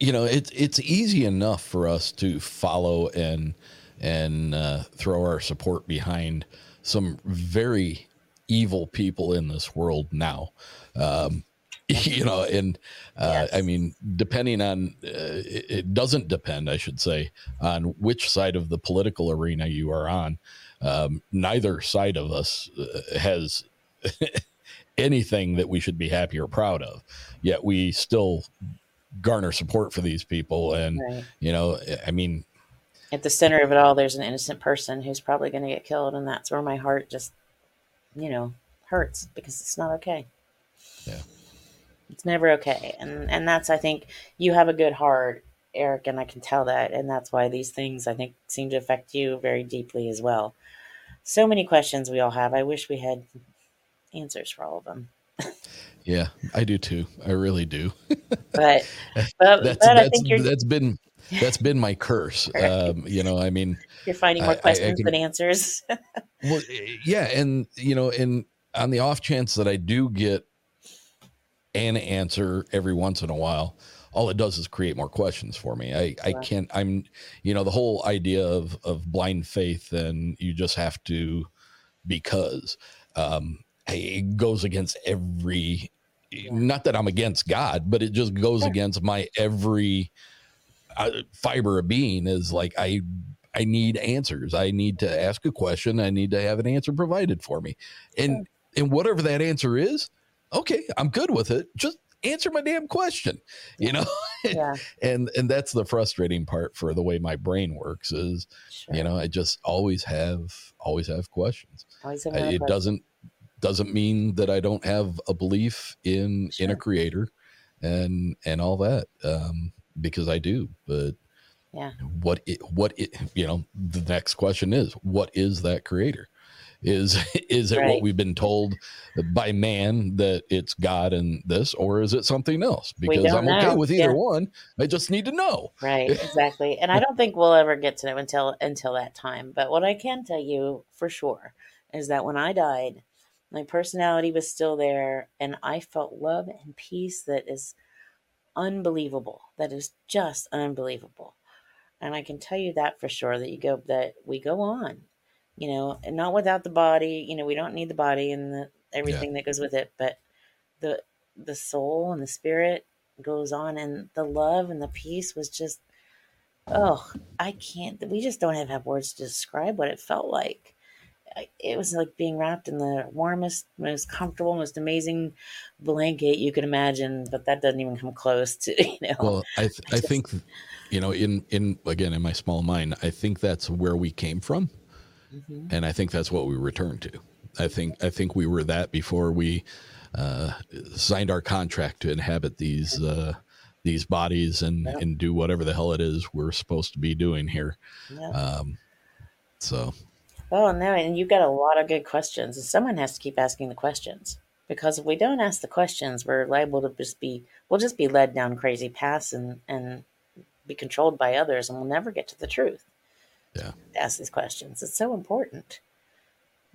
You know it's it's easy enough for us to follow and and uh, throw our support behind some very evil people in this world now. Um, (laughs) you know and uh, i mean depending on uh, it, it doesn't depend i should say on which side of the political arena you are on. Um, neither side of us uh, has (laughs) anything that we should be happy or proud of. Yet we still garner support for these people and Right. you know i mean at the center of it all there's an innocent person who's probably going to get killed and that's where my heart just you know hurts because it's not okay. Yeah. it's never okay and and that's i think you have a good heart eric and i can tell that and that's why these things i think seem to affect you very deeply as well. So many questions we all have. I wish we had answers for all of them. Yeah i do too. I really do. But (laughs) but, that's but i think you're that's been (laughs) that's been my curse. Um you know i mean you're finding I- more I- I questions can- than answers. (laughs) Well yeah and you know and on the off chance that i do get an answer every once in a while all it does is create more questions for me. I i can't i'm you know the whole idea of of blind faith and you just have to because um it goes against every not that i'm against god but it just goes against my every uh, fiber of being is like i i need answers. I need to ask a question. I need to have an answer provided for me. And and whatever that answer is okay i'm good with it. Just answer my damn question you know? Yeah. (laughs) And and that's the frustrating part for the way my brain works is sure. you know i just always have always have questions. Always have I- it doesn't doesn't mean that i don't have a belief in in a creator and and all that. Um because i do but yeah what it, what it, you know the next question is what is that creator is (laughs) is it Right. what we've been told by man that it's god and this or is it something else because i'm okay know. with either Yeah. one i just need to know Right, (laughs) exactly. And I don't think we'll ever get to know until until that time. But what I can tell you for sure is that when I died, my personality was still there and I felt love and peace that is unbelievable. That is just unbelievable. And I can tell you that for sure that you go that we go on. You know, and not without the body, you know, we don't need the body and the everything that goes with it, but the the soul and the spirit goes on, and the love and the peace was just, oh, I can't. We just don't have, have words to describe what it felt like. It was like being wrapped in the warmest, most comfortable, most amazing blanket you could imagine, but that doesn't even come close to (laughs) you know. Well, I th- I think you know in in again in my small mind, I think that's where we came from, mm-hmm. and I think that's what we return to. I think I think we were that before we uh, signed our contract to inhabit these uh, these bodies and yep. and do whatever the hell it is we're supposed to be doing here. Yep. Um, so. Oh no, and you've got a lot of good questions, and someone has to keep asking the questions because if we don't ask the questions, we're liable to just be we'll just be led down crazy paths and and be controlled by others, and we'll never get to the truth. Yeah, ask these questions. It's so important.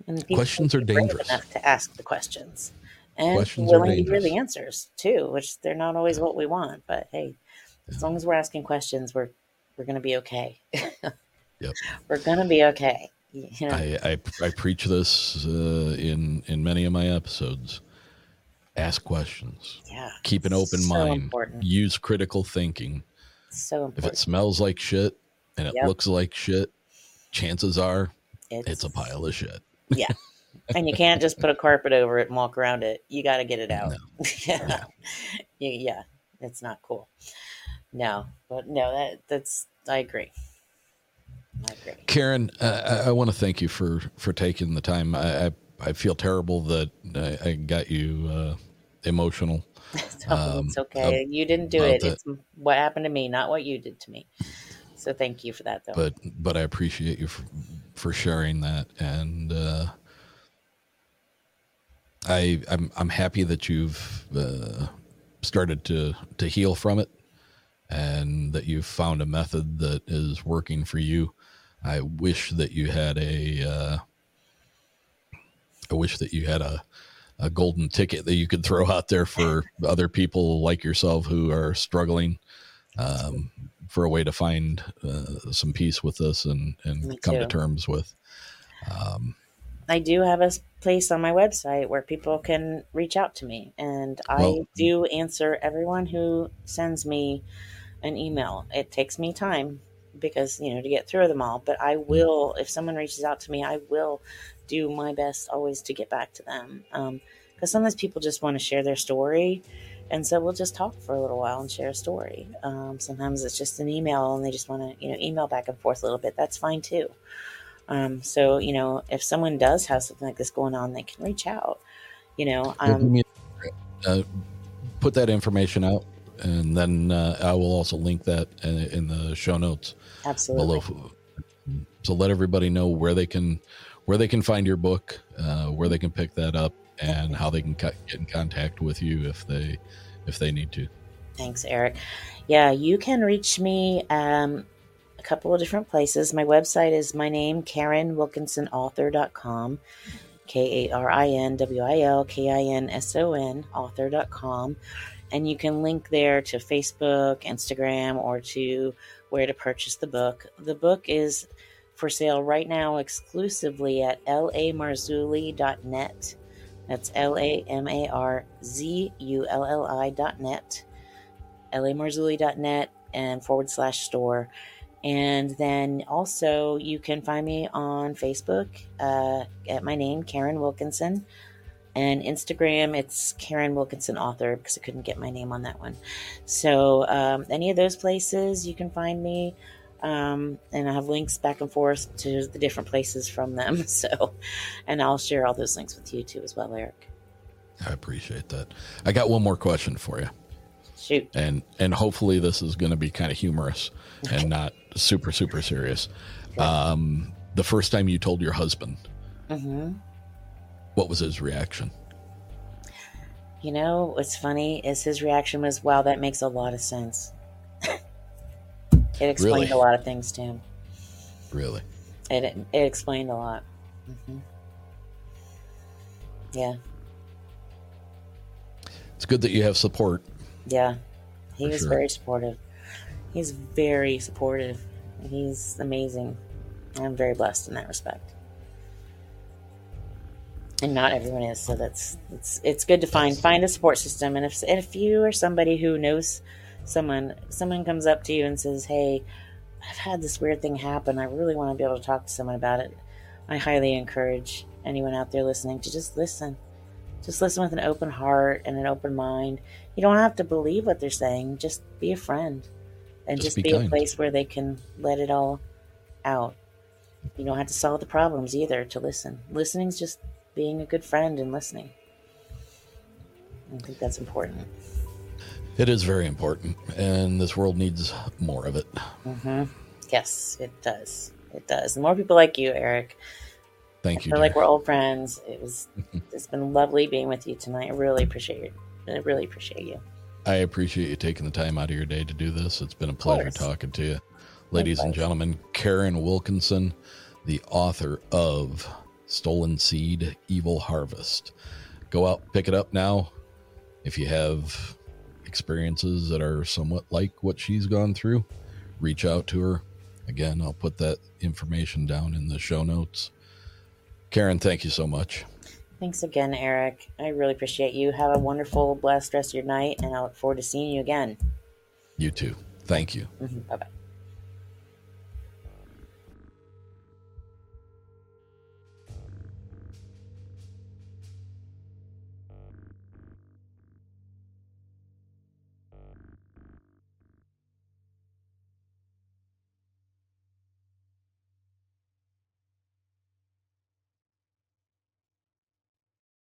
And questions are dangerous. Enough to ask the questions and questions willing to hear the answers too, which they're not always what we want. But hey, yeah. as long as we're asking questions, we're we're going to be okay. (laughs) yep, we're going to be okay. I, I, I preach this uh, in in many of my episodes. Ask questions. Yeah. Keep an open so mind. Important. Use critical thinking. So important. If it smells like shit and it yep. looks like shit, chances are it's, it's a pile of shit. Yeah. and you can't just put a carpet over it and walk around it. You got to get it out. No. yeah. (laughs) yeah. yeah, it's not cool. No, but no, that that's I agree. Karin, uh, I, I want to thank you for for taking the time. I I, I feel terrible that I, I got you uh, emotional. (laughs) um, it's okay. You didn't do it. That. It's what happened to me, not what you did to me. So thank you for that, though. But but I appreciate you for, for sharing that, and uh, I I'm I'm happy that you've uh, started to to heal from it, and that you've found a method that is working for you. I wish that you had a. Uh, I wish that you had a a golden ticket that you could throw out there for other people like yourself who are struggling um, for a way to find uh, some peace with this and and come to terms with. Um, I do have a place on my website where people can reach out to me, and I well, do answer everyone who sends me an email. It takes me time because you know to get through them all, but I mm. will. If someone reaches out to me, I will do my best always to get back to them. Um, because sometimes people just want to share their story and so we'll just talk for a little while and share a story um, sometimes it's just an email and they just want to you know email back and forth a little bit that's fine too um, so you know if someone does have something like this going on they can reach out you know um, uh, put that information out and then uh, i will also link that in, the show notes absolutely below so let everybody know where they can where they can find your book uh, where they can pick that up and how they can get in contact with you if they if they need to. Thanks, Eric. Yeah, you can reach me um, a couple of different places. My website is my name, KarinWilkinsonAuthor.com, K A R I N W I L K I N S O N author.com. And you can link there to Facebook, Instagram, or to where to purchase the book. The book is for sale right now exclusively at lamarzulli.net. That's L A M A R Z U L L I dot net, L-A-Marzulli dot net, and forward slash store. And then also, you can find me on Facebook uh, at my name, Karin Wilkinson. And Instagram, it's Karin Wilkinson Author because I couldn't get my name on that one. So, um, any of those places, you can find me. Um, and I have links back and forth to the different places from them. (laughs) So, and I'll share all those links with you too as well, Eric. I appreciate that. I got one more question for you. Shoot. And and hopefully this is going to be kind of humorous and (laughs) not super super serious. Um, the first time you told your husband, mm-hmm. What was his reaction? You know, what's funny is his reaction was, "Wow, that makes a lot of sense." (laughs) It explained really? a lot of things to him. Really? It it, it explained a lot. Mm-hmm. Yeah. It's good that you have support. Yeah, he was sure. very supportive. He's very supportive. He's amazing. I'm very blessed in that respect. And not everyone is. So that's it's it's good to find find a support system. And if if you are somebody who knows someone, someone comes up to you and says, "Hey, I've had this weird thing happen. I really want to be able to talk to someone about it." I highly encourage anyone out there listening to just listen. Just listen with an open heart and an open mind. You don't have to believe what they're saying. Just be a friend, and just, Just be be, a place where they can let it all out. You don't have to solve the problems either to listen. Listening's just being a good friend and listening. I think that's important. It is very important, and this world needs more of it. hmm Yes, it does. It does. The more people like you, Eric, Thank I you. feel like we're old friends. It was. (laughs) it's been lovely being with you tonight. I really appreciate you. I really appreciate you. I appreciate you taking the time out of your day to do this. It's been a pleasure talking to you. Ladies and gentlemen, Karin Wilkinson, the author of Stolen Seed, Evil Harvest. Go out, pick it up now. If you have experiences that are somewhat like what she's gone through, reach out to her. Again, I'll put that information down in the show notes. Karin, thank you so much. Thanks again, Eric. I really appreciate you. Have a wonderful, blessed rest of your night, and I look forward to seeing you again. You too. Thank you. Mm-hmm. Bye bye.